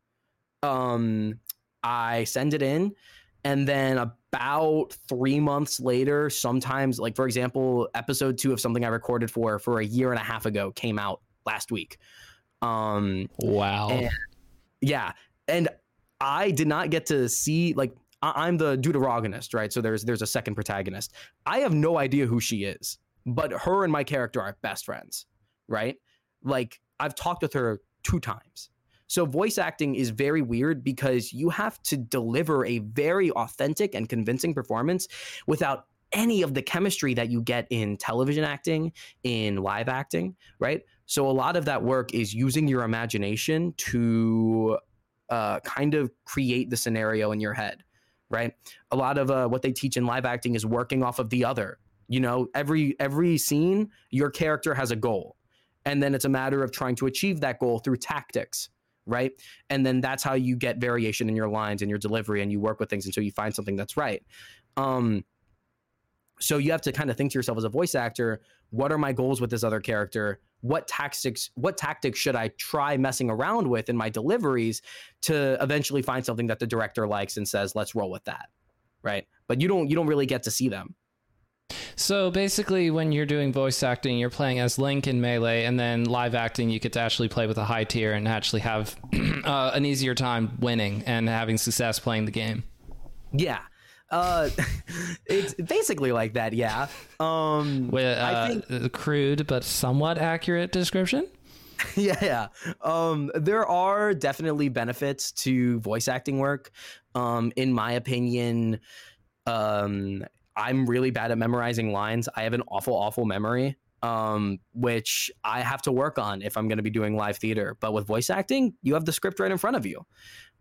um i send it in and then about three months later sometimes like for example episode two of something i recorded for for a year and a half ago came out last week. Um wow. and, yeah and i did not get to see like I, i'm the deuteragonist right? So there's there's a second protagonist. I have no idea who she is but her and my character are best friends right? Like i've talked with her two times so voice acting is very weird because you have to deliver a very authentic and convincing performance without any of the chemistry that you get in television acting, in live acting, right? So a lot of that work is using your imagination to uh, kind of create the scenario in your head, right? A lot of uh, what they teach in live acting is working off of the other. You know, every every scene, your character has a goal, and then it's a matter of trying to achieve that goal through tactics, right? And then that's how you get variation in your lines and your delivery, and you work with things until you find something that's right. Um, so you have to kind of think to yourself as a voice actor, what are my goals with this other character? What tactics what tactics should I try messing around with in my deliveries to eventually find something that the director likes and says, let's roll with that. Right. But you don't you don't really get to see them. So basically, when you're doing voice acting, you're playing as Link in Melee, and then live acting, you get to actually play with a high tier and actually have uh, an easier time winning and having success playing the game. Yeah. Uh, it's basically like that, yeah. Um, With uh, I think a crude but somewhat accurate description. yeah, yeah. Um, there are definitely benefits to voice acting work. Um, in my opinion, um, I'm really bad at memorizing lines. I have an awful, awful memory, um, which I have to work on if I'm going to be doing live theater. But with voice acting, you have the script right in front of you.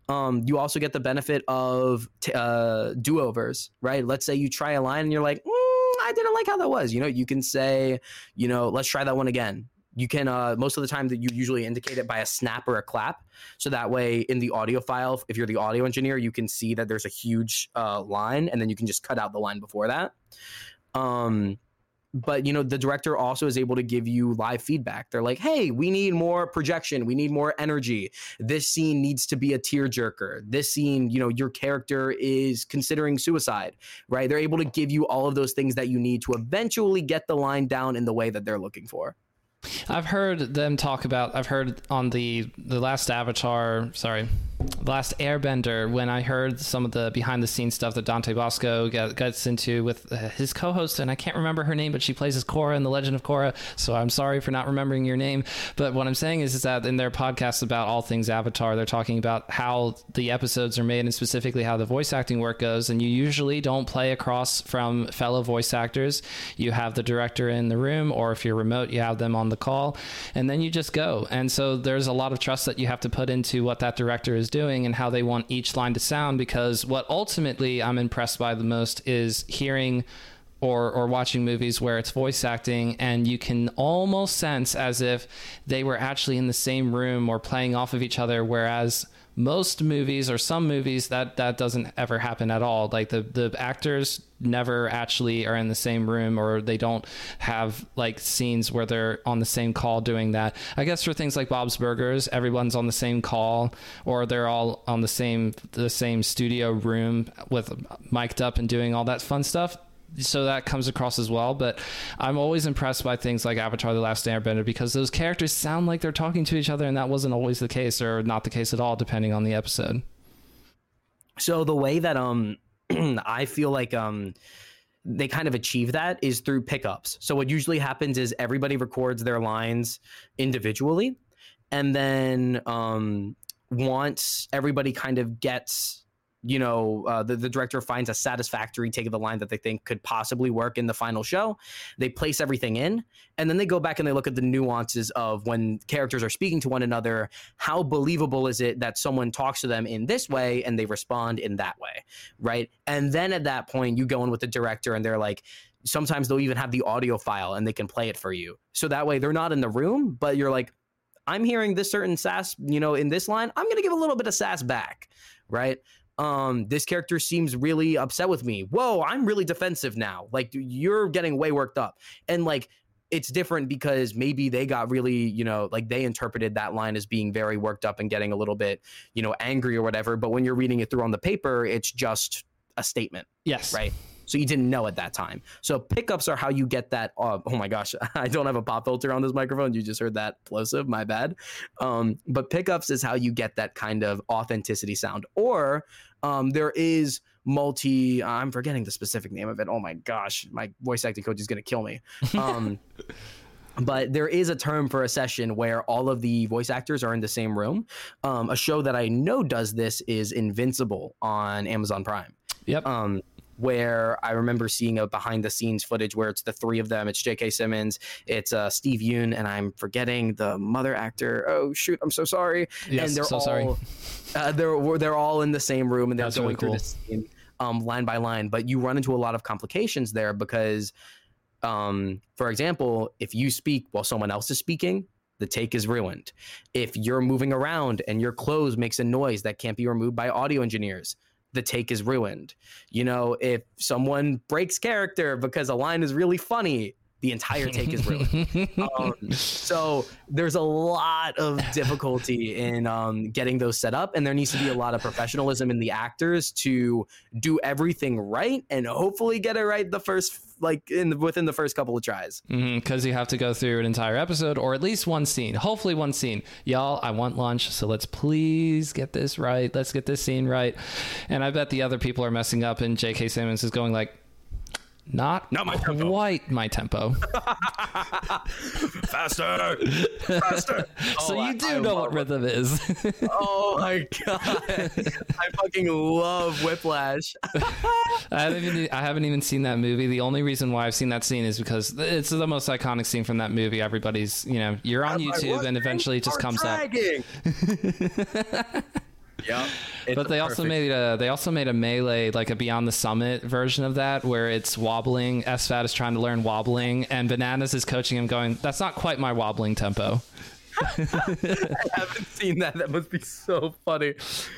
Um, you also get the benefit of t- uh, do overs, right? Let's say you try a line and you're like, mm, I didn't like how that was. You know, you can say, you know, let's try that one again you can uh, most of the time that you usually indicate it by a snap or a clap. So that way in the audio file if you're the audio engineer you can see that there's a huge uh, line and then you can just cut out the line before that. Um, but you know the director also is able to give you live feedback. They're like hey we need more projection. We need more energy. This scene needs to be a tearjerker. This scene you know your character is considering suicide right? They're able to give you all of those things that you need to eventually get the line down in the way that they're looking for I've heard them talk about. I've heard on the the last Avatar. Sorry, the last Airbender. When I heard some of the behind the scenes stuff that Dante Basco get, gets into with uh, his co-host, and I can't remember her name, but she plays as Korra in the Legend of Korra. So I'm sorry for not remembering your name. But what I'm saying is, is that in their podcast about all things Avatar, they're talking about how the episodes are made and specifically how the voice acting work goes. And you usually don't play across from fellow voice actors. You have the director in the room, or if you're remote, you have them on the call, and then you just go. And so there's a lot of trust that you have to put into what that director is doing and how they want each line to sound. Because what ultimately I'm impressed by the most is hearing or or watching movies where it's voice acting and you can almost sense as if they were actually in the same room or playing off of each other whereas most movies or some movies that that doesn't ever happen at all. Like the the actors never actually are in the same room or they don't have like scenes where they're on the same call doing that. I guess for things like bob's burgers everyone's on the same call or they're all on the same the same studio room with mic'd up and doing all that fun stuff so that comes across as well. But I'm always impressed by things like Avatar: The Last Airbender because those characters sound like they're talking to each other, and that wasn't always the case, or not the case at all, depending on the episode. So the way that um I feel like um they kind of achieve that is through pickups. So what usually happens is everybody records their lines individually, and then um once everybody kind of gets you know, uh, the, the director finds a satisfactory take of the line that they think could possibly work in the final show. They place everything in, and then they go back and they look at the nuances of when characters are speaking to one another. How believable is it that someone talks to them in this way and they respond in that way, right? And then at that point, you go in with the director, and they're like, sometimes they'll even have the audio file and they can play it for you. So that way, they're not in the room, but you're like, I'm hearing this certain sass, you know, in this line. I'm going to give a little bit of sass back, right? Um this character seems really upset with me. Whoa i'm really defensive now. Like you're getting way worked up. And like it's different because maybe they got really you know like they interpreted that line as being very worked up and getting a little bit you know angry or whatever. But when you're reading it through on the paper it's just a statement yes. right so you didn't know at that time. So pickups are how you get that. Uh, oh my gosh, I don't have a pop filter on this microphone. You just heard that plosive. My bad. Um, but pickups is how you get that kind of authenticity sound. Or um, there is multi. I'm forgetting the specific name of it. Oh my gosh, my voice acting coach is gonna kill me. Um, but there is a term for a session where all of the voice actors are in the same room. Um, a show that I know does this is Invincible on Amazon Prime. Yep. Um, where I remember seeing a behind the scenes footage where it's the three of them. It's J.K. Simmons, it's uh, Steve Yeun, and I'm forgetting the mother actor. Oh shoot, I'm so sorry. Yes, and they're so all sorry. uh, they're they're all in the same room and they're That's going really through cool. this scene um, line by line. But you run into a lot of complications there because, um, for example, if you speak while someone else is speaking. The take is ruined. If you're moving around and your clothes makes a noise that can't be removed by audio engineers, the take is ruined. You know, if someone breaks character because a line is really funny, The entire take is ruined. um, so there's a lot of difficulty in um, getting those set up, and there needs to be a lot of professionalism in the actors to do everything right and hopefully get it right the first like in the, within the first couple of tries. Because you have to go through an entire episode or at least one scene. Hopefully, one scene. Y'all, I want lunch, so let's please get this right. Let's get this scene right. And I bet the other people are messing up, and J.K. Simmons is going like, not, Not my tempo." quite my tempo. Faster, faster. so Oh, you do I know what rhythm is. Oh my god, I fucking love Whiplash. I haven't even I haven't even seen that movie. The only reason why I've seen that scene is because it's the most iconic scene from that movie. Everybody's you know you're on YouTube and eventually it just comes up. Yep. But they also made a they also made a melee like a Beyond the Summit version of that where it's wobbling. SFAT is trying to learn wobbling, and Bananas is coaching him, going, "That's not quite my wobbling tempo." I haven't seen that. That must be so funny.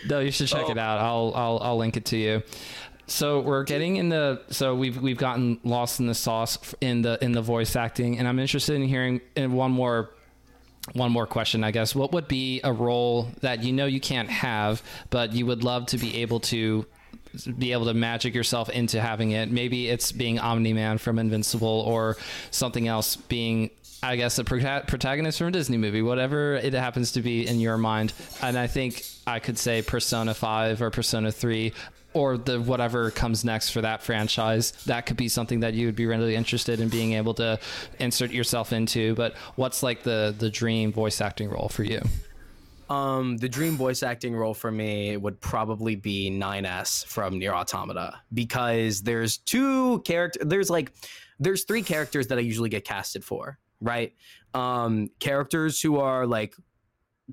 No, you should check Oh. it out. I'll I'll I'll link it to you. So we're getting in the so we've we've gotten lost in the sauce in the in the voice acting, and I'm interested in hearing in one more one more question, I guess. What would be a role that you know you can't have, but you would love to be able to be able to magic yourself into having it? Maybe it's being Omni Man from Invincible, or something else being. I guess a prota- protagonist from a Disney movie, whatever it happens to be in your mind, and I think I could say Persona Five or Persona Three, or the whatever comes next for that franchise. That could be something that you would be really interested in being able to insert yourself into. But what's like the the dream voice acting role for you? Um, the dream voice acting role for me would probably be 9S from NieR Automata because there's two character there's like there's three characters that I usually get casted for, right? Um, characters who are like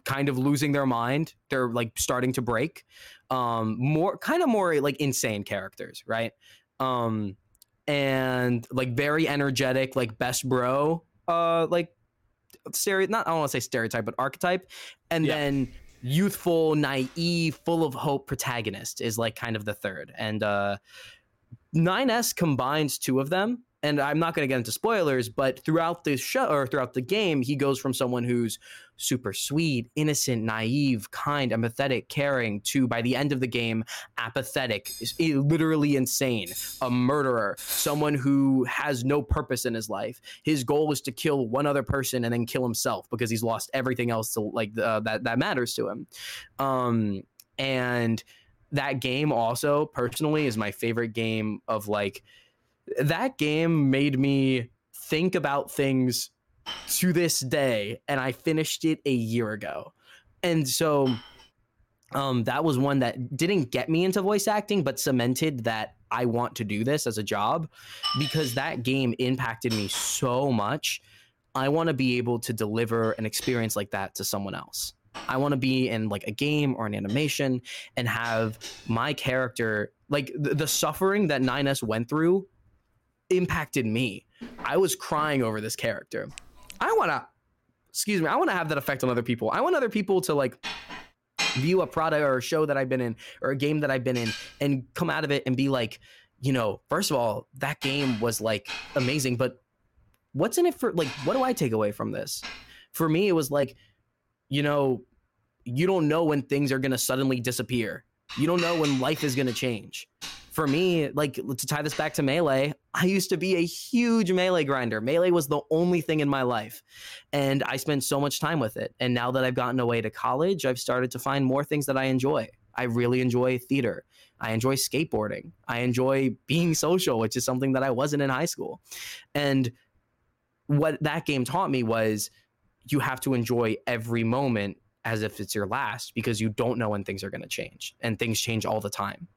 kind of losing their mind, they're like starting to break. Um, more kind of more like insane characters, right? Um, and like very energetic, like best bro, uh, like stereo not I don't want to say stereotype, but archetype and Yeah. then youthful, naive, full of hope protagonist is like kind of the third. And uh 9S combines two of them. And I'm not going to get into spoilers, but throughout the show or throughout the game, he goes from someone who's super sweet, innocent, naive, kind, empathetic, caring to by the end of the game, apathetic, literally insane, a murderer, someone who has no purpose in his life. His goal is to kill one other person and then kill himself because he's lost everything else to like uh, that that matters to him. Um, and that game also personally is my favorite game of like that game made me think about things to this day and I finished it a year ago. And so um that was one that didn't get me into voice acting but cemented that I want to do this as a job because that game impacted me so much. I want to be able to deliver an experience like that to someone else. I want to be in like a game or an animation and have my character like the, the suffering that 9S went through impacted me. I was crying over this character. I want to excuse me, I want to have that effect on other people. I want other people to like view a product or a show that I've been in or a game that I've been in and come out of it and be like, you know, first of all, that game was like amazing, but what's in it for like what do I take away from this? For me it was like, you know, you don't know when things are going to suddenly disappear. You don't know when life is going to change. For me, like to tie this back to Melee, I used to be a huge Melee grinder. Melee was the only thing in my life. And I spent so much time with it. And now that I've gotten away to college, I've started to find more things that I enjoy. I really enjoy theater. I enjoy skateboarding. I enjoy being social, which is something that I wasn't in high school. And what that game taught me was you have to enjoy every moment as if it's your last because you don't know when things are going to change and things change all the time.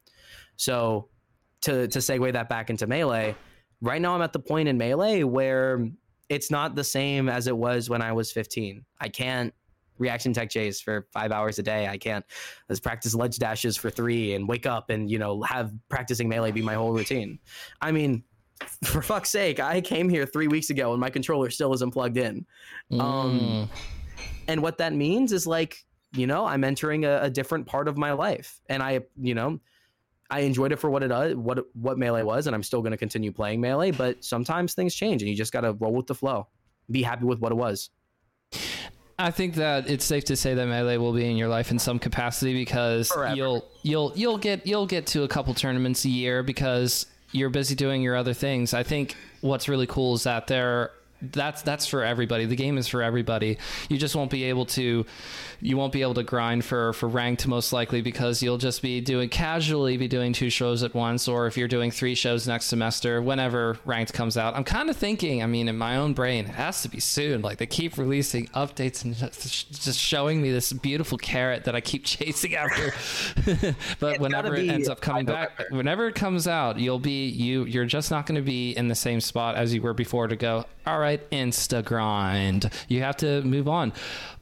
So to to segue that back into melee, right now I'm at the point in melee where it's not the same as it was when I was 15. I can't reaction tech chase for five hours a day. I can't let's practice ledge dashes for three and wake up and you know have practicing melee be my whole routine. I mean, for fuck's sake, I came here three weeks ago and my controller still isn't plugged in. Um, and what that means is like you know i'm entering a, a different part of my life and i you know I enjoyed it for what it uh, what what melee was, and I'm still going to continue playing melee. But sometimes things change, and you just got to roll with the flow. Be happy with what it was. I think that it's safe to say that melee will be in your life in some capacity because Forever. you'll you'll you'll get you'll get to a couple tournaments a year because you're busy doing your other things. I think what's really cool is that there that's that's for everybody. The game is for everybody. You just won't be able to you won't be able to grind for for ranked most likely because you'll just be doing casually be doing two shows at once or if you're doing three shows next semester whenever ranked comes out. I'm kind of thinking, I mean in my own brain, it has to be soon. Like they keep releasing updates and just, showing me this beautiful carrot that I keep chasing after. but It's whenever it ends up coming back, whenever it comes out, you'll be you you're just not going to be in the same spot as you were before to go, all right, insta grind. You have to move on.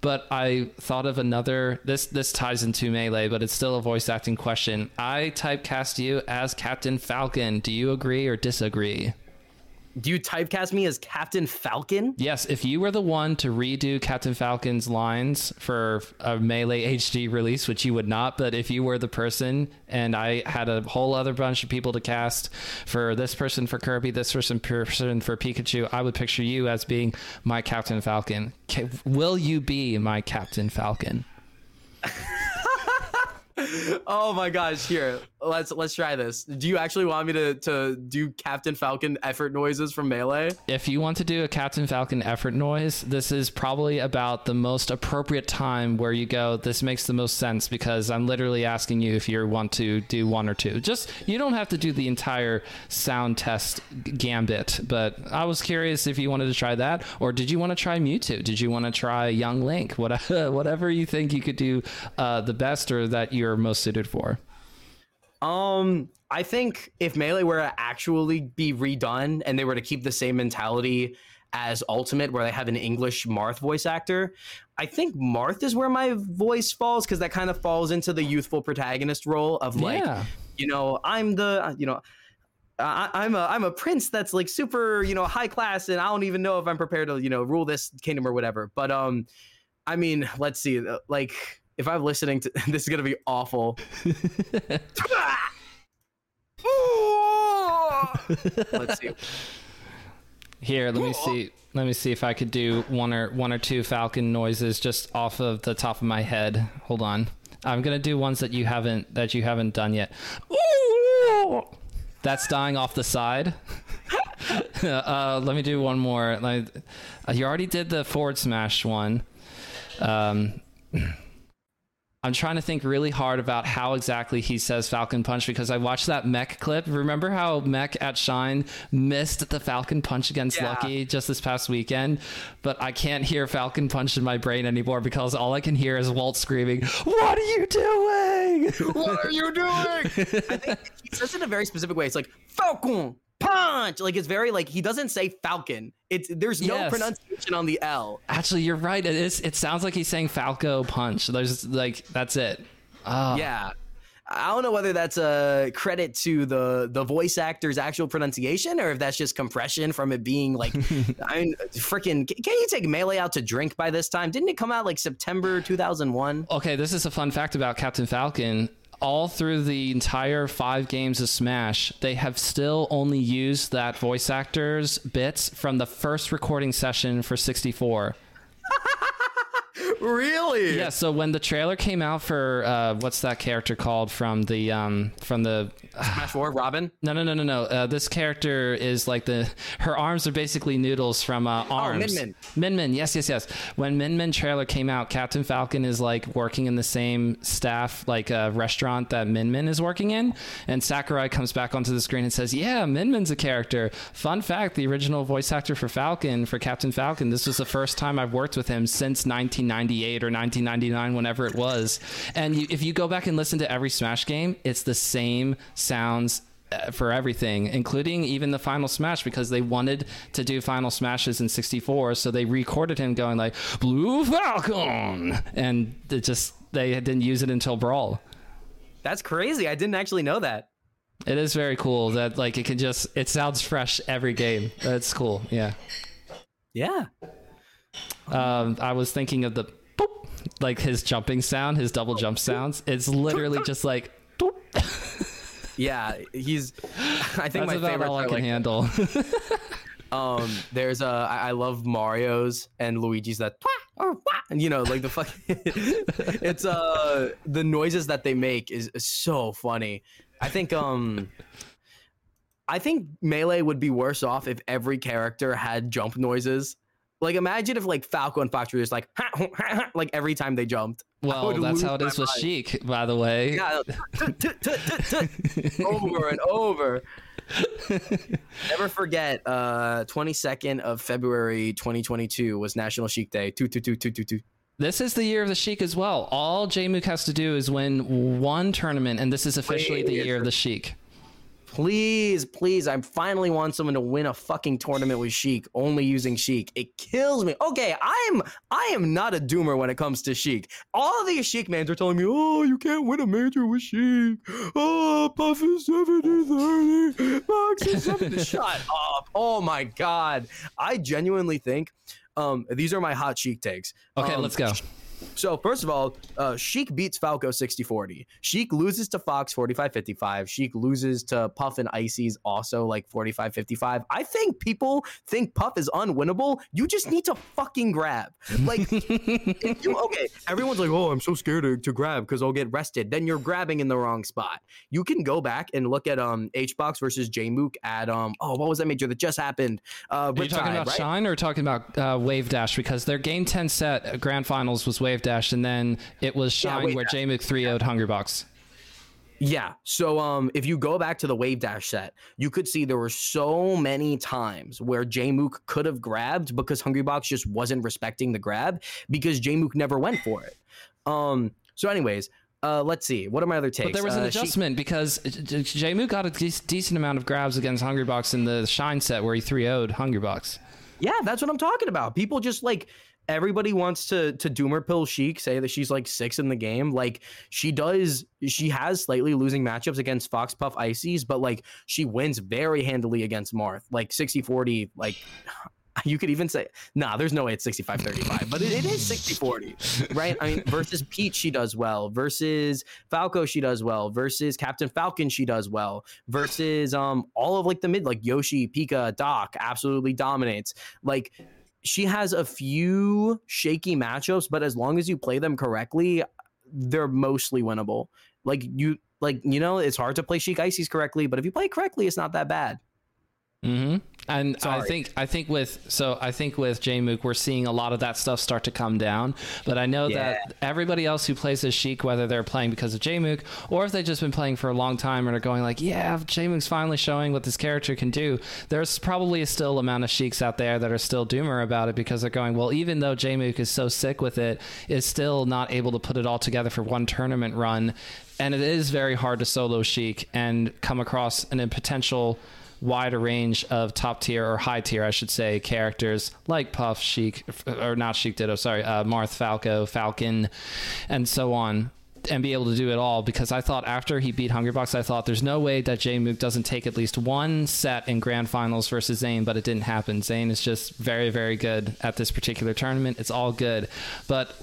But I thought of another this this ties into melee, but it's still a voice acting question. I typecast you as Captain Falcon. Do you agree or disagree? Do you typecast me as Captain Falcon? Yes, if you were the one to redo Captain Falcon's lines for a Melee HD release, which you would not, but if you were the person and I had a whole other bunch of people to cast for this person for Kirby, this person person for Pikachu, I would picture you as being my Captain Falcon. Will you be my Captain Falcon? Oh my gosh! Here, let's let's try this. Do you actually want me to to do Captain Falcon effort noises from Melee? If you want to do a Captain Falcon effort noise, this is probably about the most appropriate time where you go, this makes the most sense because I'm literally asking you if you want to do one or two. Just, you don't have to do the entire sound test gambit, but I was curious if you wanted to try that or did you want to try Mewtwo? Did you want to try Young Link? What, whatever you think you could do uh, the best or that you're most suited for. Um, I think if Melee were to actually be redone and they were to keep the same mentality as Ultimate, where they have an English Marth voice actor, I think Marth is where my voice falls because that kind of falls into the youthful protagonist role of like, yeah. you know, I'm the, you know. I, I'm a I'm a prince that's like super you know high class and I don't even know if I'm prepared to you know rule this kingdom or whatever. But um, I mean, let's see. uh, Like if I'm listening to this is gonna be awful. let's see. Here, let me see. Let me see if I could do one or one or two falcon noises just off of the top of my head. Hold on. I'm gonna do ones that you haven't that you haven't done yet. That's dying off the side. uh, let me do one more. Like, uh, you already did the forward smash one. Um, I'm trying to think really hard about how exactly he says Falcon Punch because I watched that Mech clip. Remember how Mech at Shine missed the Falcon Punch against Yeah. Lucky just this past weekend? But I can't hear Falcon Punch in my brain anymore because all I can hear is Walt screaming, What are you doing? what are you doing? I think he says it in a very specific way. It's like Falcon punch. Like it's very like he doesn't say Falcon. It's there's no Yes. pronunciation on the L. Actually, you're right. It is. It sounds like he's saying Falco Punch. There's like, that's it. Oh, Yeah. I don't know whether that's a credit to the the voice actor's actual pronunciation or if that's just compression from it being like I mean freaking can you take melee out to drink by this time? Didn't it come out like September 2001? Okay, this is a fun fact about Captain Falcon. All through the entire five games of Smash, they have still only used that voice actor's bits from the first recording session for 64. Really? Yeah, so when the trailer came out for uh, what's that character called from the um, from the Smash 4 Robin. no no no no no uh, this character is like the her arms are basically noodles from uh, arms. Min Min Min, yes yes yes. When Min Min trailer came out, Captain Falcon is like working in the same staff like uh, restaurant that Min Min is working in, and Sakurai comes back onto the screen and says, "Yeah, Min Min's a character." Fun fact: the original voice actor for Falcon for Captain Falcon. This was the first time I've worked with him since 1998 or 1999, whenever it was. And you, if you go back and listen to every Smash game, it's the same sounds uh, for everything, including even the final smash, because they wanted to do final smashes in 64. So they recorded him going like Blue Falcon, and it just they didn't use it until Brawl. That's crazy. I didn't actually know that. It is very cool that like it can just it sounds fresh every game. That's cool. Yeah. Yeah. Um, I was thinking of the boop, like his jumping sound, his double jump sounds. It's literally just like. Yeah, he's. I think That's my favorite. all I can like, handle. um, there's a. I, I love Mario's and Luigi's that. Or and you know, like the fuck. it's uh the noises that they make is, is so funny. I think um. I think melee would be worse off if every character had jump noises. Like imagine if like Falco and Fox were just like like every time they jumped. well, that's how it is with. Sheik, by the way. Over and over. Never forget, uh, 22nd of February 2022 was National Sheik Day. Two, two, two, two, two, two. This is the year of the Sheik as well. All J-Mook has to do is win one tournament, and this is officially the Please. year of the Sheik. Please, please, I finally want someone to win a fucking tournament with Sheik, only using Sheik. It kills me. Okay, I'm I am not a doomer when it comes to Sheik. All of these Sheik mans are telling me, oh, you can't win a major with Sheik. Oh, Puff is 70 30. Fox is 70. Shut up. Oh my god. I genuinely think um these are my hot Sheik takes. Okay, Um, let's go. So first of all, uh, Sheik beats Falco 60-40. Sheik loses to Fox 45-55. Sheik loses to Puff and Icy's also like 45-55. I think people think Puff is unwinnable. You just need to fucking grab. Like, you, okay, everyone's like, oh, I'm so scared to, to grab because I'll get rested. Then you're grabbing in the wrong spot. You can go back and look at um HBox versus J-Mook at um oh what was that major that just happened? Uh, Are you talking about right? Shine or talking about uh, Wave Dash? Because their game 10 set uh, grand finals was Wave Dash, and then it was Yeah, Shine Wave where Dash. J-Mook 3 0'd Hungrybox. Yeah. So um if you go back to the wave dash set, you could see there were so many times where J-Mook could have grabbed because Hungrybox just wasn't respecting the grab because J-Mook never went for it. Um so anyways, uh let's see. What are my other takes? But there was an Uh, she- adjustment because J-Mook got a de- decent amount of grabs against Hungrybox in the Shine set where he 3 0'd Hungrybox. Yeah, that's what I'm talking about. People just like everybody wants to to doomer pill Sheik, say that she's like six in the game. Like she does, she has slightly losing matchups against Fox Puff Ices, but like she wins very handily against Marth, like 60-40, like. You could even say, nah, there's no way it's 65 35, but it, it is 60 40, right? I mean, versus Peach, she does well. Versus Falco, she does well. Versus Captain Falcon, she does well. Versus um all of like the mid, like Yoshi, Pika, Doc, absolutely dominates. Like she has a few shaky matchups, but as long as you play them correctly, they're mostly winnable. Like you, like you know, it's hard to play Sheik Ices correctly, but if you play correctly, it's not that bad. hmm And I think I think with so I think with J-Mook we're seeing a lot of that stuff start to come down. But I know that everybody else who plays as Sheik, whether they're playing because of J-Mook or if they've just been playing for a long time and are going like, yeah, J-Mook's finally showing what this character can do. There's probably a still amount of Sheiks out there that are still doomer about it because they're going, well, even though J-Mook is so sick with it, is still not able to put it all together for one tournament run. And it is very hard to solo Sheik and come across an, a potential wider range of top tier or high tier, I should say, characters like Puff, Sheik, or not Sheik Ditto, sorry, uh, Marth, Falco, Falcon, and so on, and be able to do it all. Because I thought after he beat Hungrybox, I thought there's no way that J Mook doesn't take at least one set in grand finals versus Zain, but it didn't happen. Zain is just very, very good at this particular tournament. It's all good. But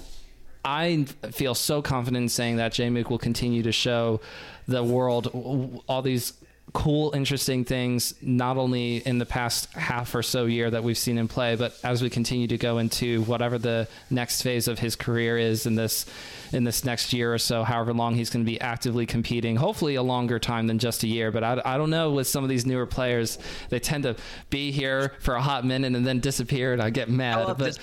I feel so confident in saying that J-Mook will continue to show the world all these cool, interesting things, not only in the past half or so year that we've seen him play, but as we continue to go into whatever the next phase of his career is in this in this next year or so, however long he's going to be actively competing. Hopefully, a longer time than just a year. But I, I don't know with some of these newer players, they tend to be here for a hot minute and then disappear, and I get mad. Oh, I love but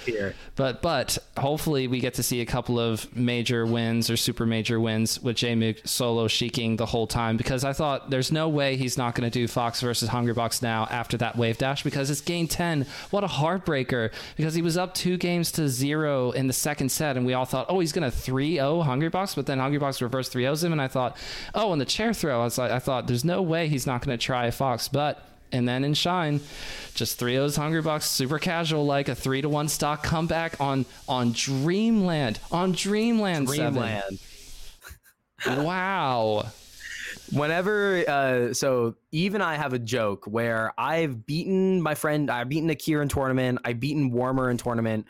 but but hopefully we get to see a couple of major wins or super major wins with J-Mook solo sheaking the whole time because I thought there's no way he's not going to do Fox versus Hungrybox now after that wave dash because it's game 10. What a heartbreaker because he was up two games to zero in the second set and we all thought, oh, he's going to 3 0 Hungrybox, but then Hungrybox reverse 3 0s him and I thought, oh, and the chair throw, I, was like, I thought there's no way he's not going to try a Fox, but and then in Shine, just 3 O's Hungrybox, super casual, like a 3 to 1 stock comeback on on Dreamland. On Dreamland, Dreamland. 7. Wow. Whenever, uh, so Eve and I have a joke where I've beaten my friend, I've beaten Akir in tournament, I've beaten Warmer in tournament.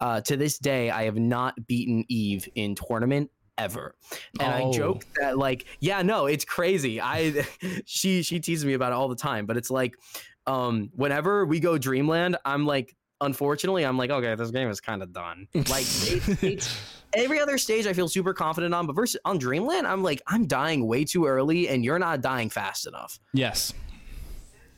Uh, to this day, I have not beaten Eve in tournament ever. And Oh. I joke that like, yeah, no, it's crazy. I she she teases me about it all the time, but it's like um whenever we go Dreamland, I'm like unfortunately I'm like, okay, this game is kind of done. Like it, it's every other stage I feel super confident on, but versus on Dreamland, I'm like, I'm dying way too early and you're not dying fast enough. Yes.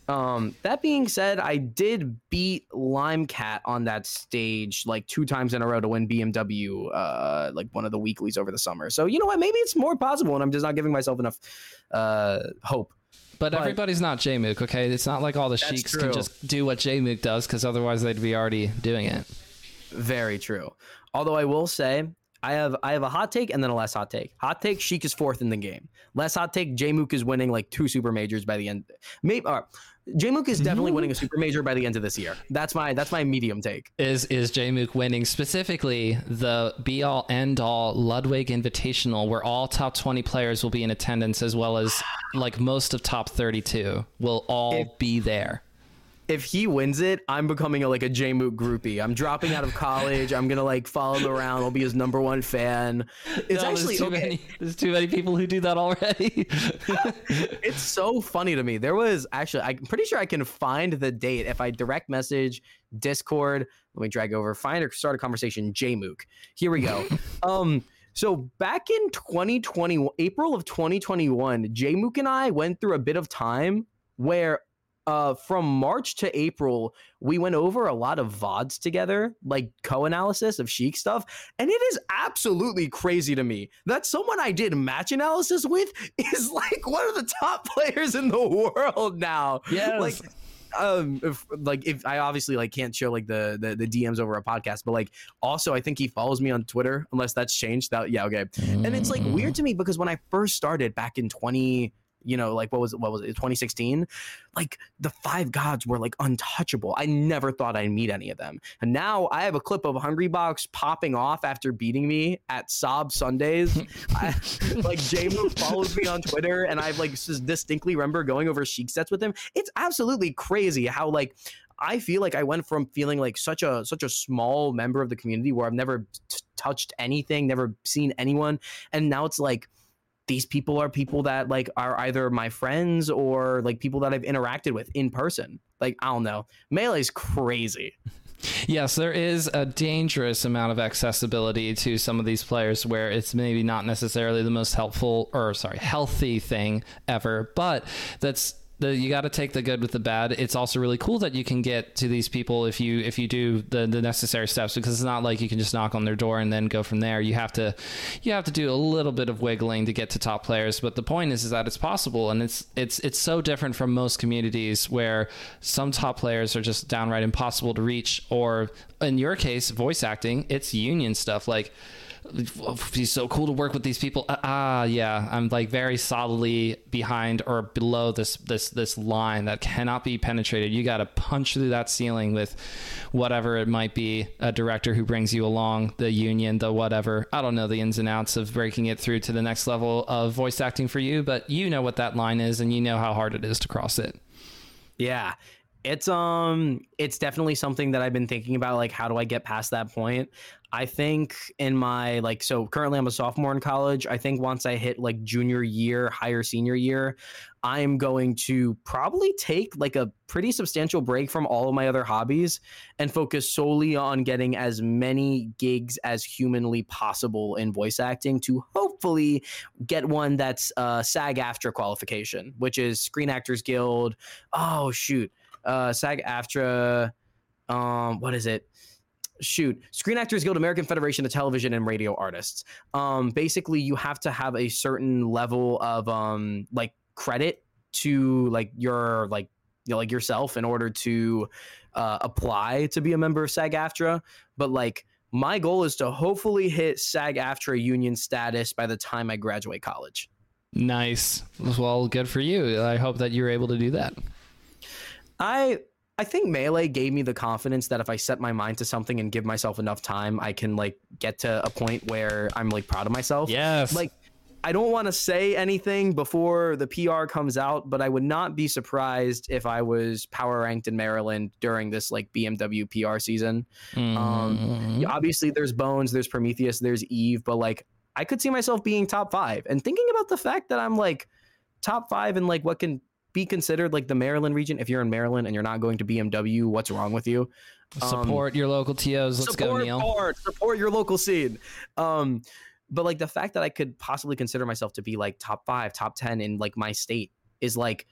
Um, that being said, I did beat Limecat on that stage like two times in a row to win BMW, uh, like one of the weeklies over the summer. So you know what? Maybe it's more possible, and I'm just not giving myself enough uh, hope. But, But- everybody's not Jmook, okay? It's not like all the sheiks true. can just do what Jmook does because otherwise they'd be already doing it. Very true. Although I will say, I have I have a hot take and then a less hot take. Hot take: Sheik is fourth in the game. Less hot take: Jmook is winning like two super majors by the end. Maybe uh, Jmook is definitely winning a super major by the end of this year. That's my that's my medium take. Is is Jmook winning specifically the be all end all Ludwig Invitational, where all top twenty players will be in attendance, as well as like most of top thirty two will all If- be there. If he wins it, I'm becoming a, like a Jmook groupie. I'm dropping out of college. I'm gonna like follow him around. I'll be his number one fan. It's No, actually there's too okay. many. There's too many people who do that already. It's so funny to me. There was actually, I'm pretty sure I can find the date if I direct message Discord. Let me drag over, find or start a conversation. Jmook. Here we go. um. So back in 2020, April of 2021, Jmook and I went through a bit of time where uh, from March to April, we went over a lot of VODs together, like co analysis of Sheik stuff. And it is absolutely crazy to me that someone I did match analysis with is like one of the top players in the world now. Yes. Like, um if like if i obviously like can't show like the, the the dms over a podcast but like also i think he follows me on twitter unless that's changed that yeah okay and it's like weird to me because when I first started back in 20 you know like what was it what was it 2016 like the five gods were like untouchable. I never thought I'd meet any of them. And now I have a clip of Hungrybox popping off after beating me at Sob Sundays. I, like Jmook follows me on Twitter and I've like distinctly remember going over Sheik sets with him. It's absolutely crazy how like I feel like I went from feeling like such a such a small member of the community where I've never t- touched anything, never seen anyone, and now it's like these people are people that like are either my friends or like people that I've interacted with in person. Like I don't know, melee's crazy. Yes, there is a dangerous amount of accessibility to some of these players where it's maybe not necessarily the most helpful or sorry, healthy thing ever, but that's the you got to take the good with the bad. It's also really cool that you can get to these people if you if you do the the necessary steps because it's not like you can just knock on their door and then go from there. You have to you have to do a little bit of wiggling to get to top players, but the point is is that it's possible and it's it's it's so different from most communities where some top players are just downright impossible to reach or in your case voice acting, it's union stuff like he's so cool to work with these people. Ah, ah, yeah, I'm like very solidly behind or below this this this line that cannot be penetrated. You got to punch through that ceiling with whatever it might be. A director who brings you along, the union, the whatever. I don't know the ins and outs of breaking it through to the next level of voice acting for you, but you know what that line is, and you know how hard it is to cross it. Yeah. It's um it's definitely something that I've been thinking about like how do I get past that point? I think in my like so currently I'm a sophomore in college. I think once I hit like junior year, higher senior year, I'm going to probably take like a pretty substantial break from all of my other hobbies and focus solely on getting as many gigs as humanly possible in voice acting to hopefully get one that's uh SAG AFTRA qualification, which is Screen Actors Guild. Oh shoot. Uh SAG AFTRA um what is it? Shoot screen actors guild american federation of television and radio artists um basically you have to have a certain level of um like credit to like your like you know, like yourself in order to uh, apply to be a member of sag aftra but like my goal is to hopefully hit sag aftra union status by the time i graduate college Nice. Well, good for you. I hope that you're able to do that. I I think melee gave me the confidence that if I set my mind to something and give myself enough time, I can like get to a point where I'm like proud of myself. Yes. Like I don't want to say anything before the PR comes out, but I would not be surprised if I was power ranked in Maryland during this like BMW PR season. Um, Mhm. yeah, obviously there's Bones, there's Prometheus, there's Eve, but like I could see myself being top five. And thinking about the fact that I'm like top five in like what can be considered like the Maryland region. If you're in Maryland and you're not going to BMW, what's wrong with you? Um, support your local TOs. Let's go, Neil. Support, support your local scene. Um, but like the fact that I could possibly consider myself to be like top five, top 10 in like my state is like,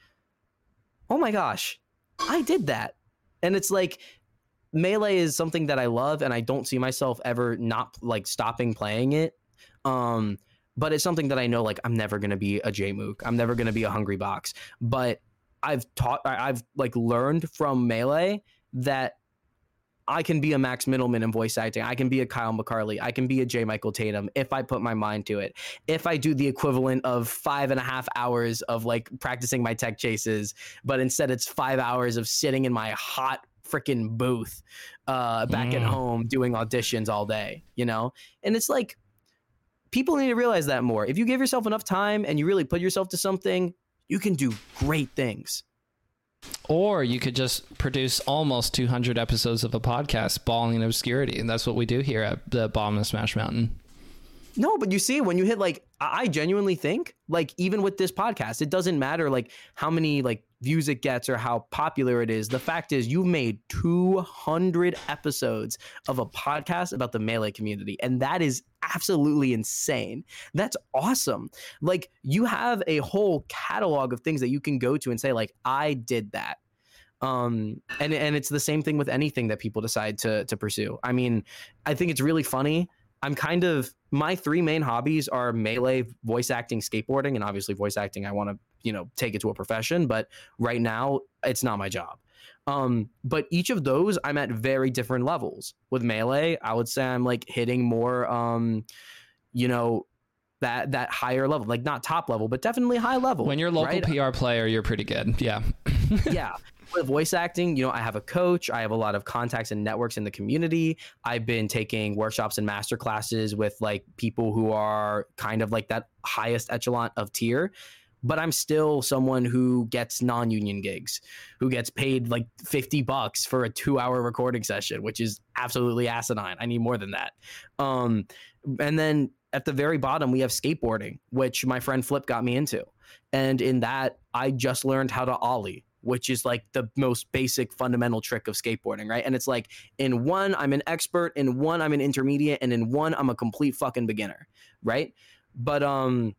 oh my gosh, I did that. And it's like, melee is something that I love and I don't see myself ever not like stopping playing it. Um, but it's something that I know like I'm never gonna be a Jmook. I'm never gonna be a Hungrybox. But I've taught I've like learned from melee that I can be a Max Mittelman in voice acting. I can be a Kyle McCarley. I can be a J. Michael Tatum if I put my mind to it. If I do the equivalent of five and a half hours of like practicing my tech chases, but instead it's five hours of sitting in my hot freaking booth uh, back mm. at home doing auditions all day, you know? And it's like, people need to realize that more. If you give yourself enough time and you really put yourself to something, you can do great things. Or you could just produce almost 200 episodes of a podcast, balling in obscurity. And that's what we do here at the Bottom of Smash Mountain. No, but you see, when you hit like, I genuinely think, like, even with this podcast, it doesn't matter like how many like views it gets or how popular it is. The fact is, you've made 200 episodes of a podcast about the Melee community, and that is absolutely insane. That's awesome. Like, you have a whole catalog of things that you can go to and say, like, I did that um and and it's the same thing with anything that people decide to to pursue i mean i think it's really funny I'm kind of my three main hobbies are melee, voice acting, skateboarding, and obviously voice acting. I want to you know take it to a profession, but right now it's not my job. Um, but each of those I'm at very different levels. With melee, I would say I'm like hitting more, um, you know, that that higher level, like not top level, but definitely high level. When you're local right? PR player, you're pretty good. Yeah. yeah with voice acting, you know, I have a coach. I have a lot of contacts and networks in the community. I've been taking workshops and master classes with like people who are kind of like that highest echelon of tier. But I'm still someone who gets non-union gigs, who gets paid like 50 bucks for a two-hour recording session, which is absolutely asinine. I need more than that. Um, and then at the very bottom, we have skateboarding, which my friend Flip got me into. And in that, I just learned how to ollie which is like the most basic fundamental trick of skateboarding, right? And it's like in one, I'm an expert, in one, I'm an intermediate, and in one, I'm a complete fucking beginner, right? But um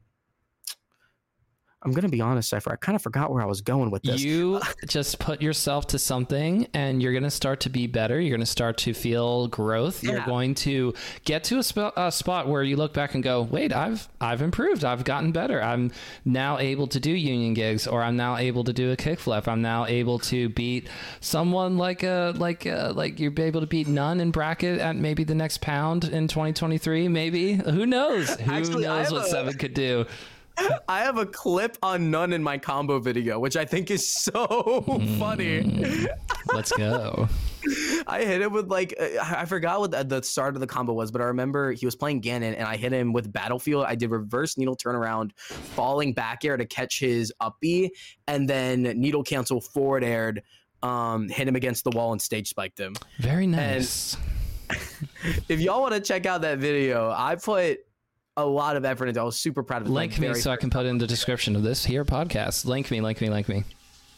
I'm gonna be honest, Cypher. I kind of forgot where I was going with this. You just put yourself to something, and you're gonna start to be better. You're gonna start to feel growth. Yeah. You're going to get to a, sp- a, spot where you look back and go, "Wait, I've I've improved. I've gotten better. I'm now able to do union gigs, or I'm now able to do a kickflip. I'm now able to beat someone like a like a, like you're able to beat n0ne in bracket at maybe the next pound in 2023. Maybe who knows? Who Actually, knows what a- Seven could do." I have a clip on n0ne in my combo video, which I think is so funny. Mm, let's go. I hit him with like I forgot what the, the, start of the combo was, but I remember he was playing Ganon and I hit him with Battlefield. I did reverse needle turnaround, falling back air to catch his up B, and then needle cancel forward aired, um, hit him against the wall and stage spiked him. Very nice. And if y'all want to check out that video, I put a lot of effort into. I was super proud of it. Link me so I can put in the description of this here podcast. Link me, link me, link me.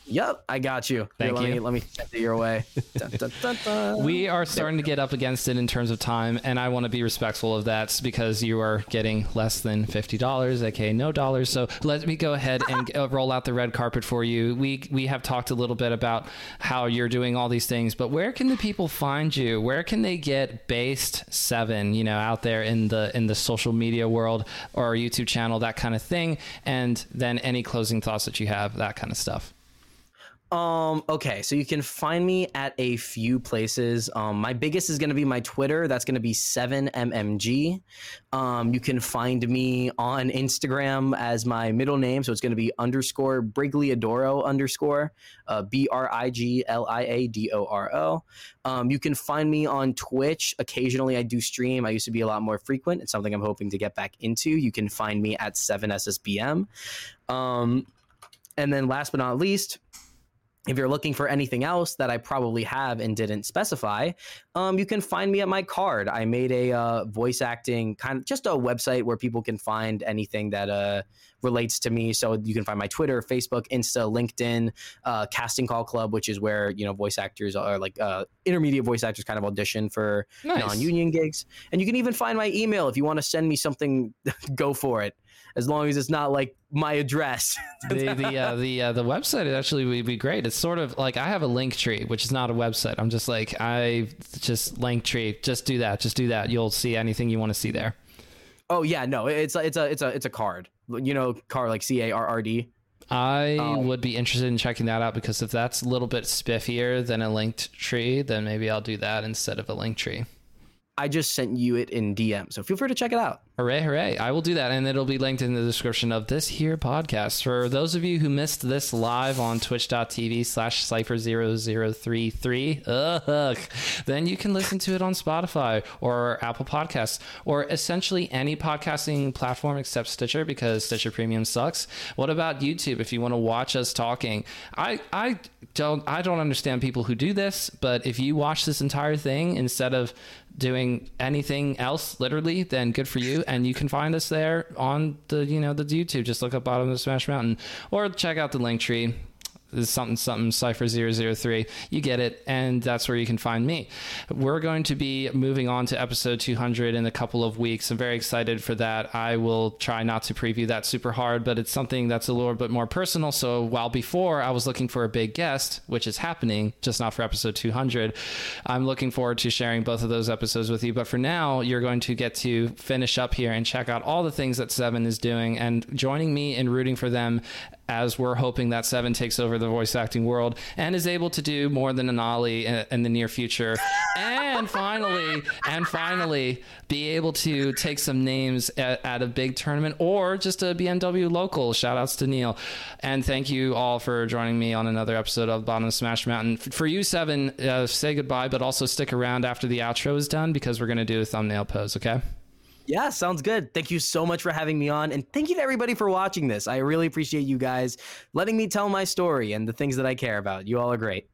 Yep, I got you. Thank Here, you. Let me, let me send it your way. dun, dun, dun, we are starting to get up against it in terms of time, and I want to be respectful of that because you are getting less than fifty dollars, aka no dollars. So let me go ahead and uh, roll out the red carpet for you. We we have talked a little bit about how you're doing all these things, but where can the people find you? Where can they get based seven? You know, out there in the in the social media world or YouTube channel, that kind of thing, and then any closing thoughts that you have, that kind of stuff. Um, okay, so you can find me at a few places. Um, my biggest is going to be my Twitter. That's going to be 7mmg. Um, you can find me on Instagram as my middle name. So it's going to be underscore Brigliadoro underscore uh, B R I G L I A D O R O. Um, you can find me on Twitch. Occasionally I do stream. I used to be a lot more frequent. It's something I'm hoping to get back into. You can find me at 7SSBM. Um, and then last but not least, if you're looking for anything else that I probably have and didn't specify, um, you can find me at my Carrd. I made a uh, voice acting kind of just a website where people can find anything that uh, relates to me. So you can find my Twitter, Facebook, Insta, LinkedIn, uh, Casting Call Club, which is where you know voice actors are like uh, intermediate voice actors kind of audition for Nice. non-union gigs. And you can even find my email if you want to send me something. go for it, as long as it's not like my address. the the uh, the uh, the website actually would be great. It's sort of like I have a Linktree, which is not a website. I'm just like I just Linktree. Just do that. Just do that. You'll see anything you want to see there. oh yeah, no, it's a, it's a it's a it's a Carrd. You know, Carrd like C A R R D. I Um, would be interested in checking that out because if that's a little bit spiffier than a linked tree, then maybe I'll do that instead of a Linktree. I just sent you it in DM, so feel free to check it out. Hooray, hooray. I will do that, and it'll be linked in the description of this here podcast. For those of you who missed this live on twitch.tv slash cypher0033, ugh, then you can listen to it on Spotify or Apple Podcasts or essentially any podcasting platform except Stitcher because Stitcher Premium sucks. What about YouTube if you want to watch us talking? I, I don't I don't understand people who do this, but if you watch this entire thing instead of doing anything else literally then good for you. And you can find us there on the you know the youtube. Just look up bottom of smash mountain or check out the Linktree something something cipher 003 you get it and that's where you can find me. We're going to be moving on to episode 200 in a couple of weeks. I'm very excited for that. I will try not to preview that super hard but it's something that's a little bit more personal. So while before i was looking for a big guest which is happening just not for episode 200 i'm looking forward to sharing both of those episodes with you. But for now you're going to get to finish up here and check out all the things that seven is doing and joining me in rooting for them as we're hoping that Seven takes over the voice acting world and is able to do more than an Ollie in, in the near future. and finally, and finally, be able to take some names at, at a big tournament or just a BMW local. Shout outs to Neil. And thank you all for joining me on another episode of Bottom of Smash Mountain. For you, Seven, uh, say goodbye, but also stick around after the outro is done because we're going to do a thumbnail pose, okay? Yeah, sounds good. Thank you so much for having me on. And thank you to everybody for watching this. I really appreciate you guys letting me tell my story and the things that I care about. You all are great.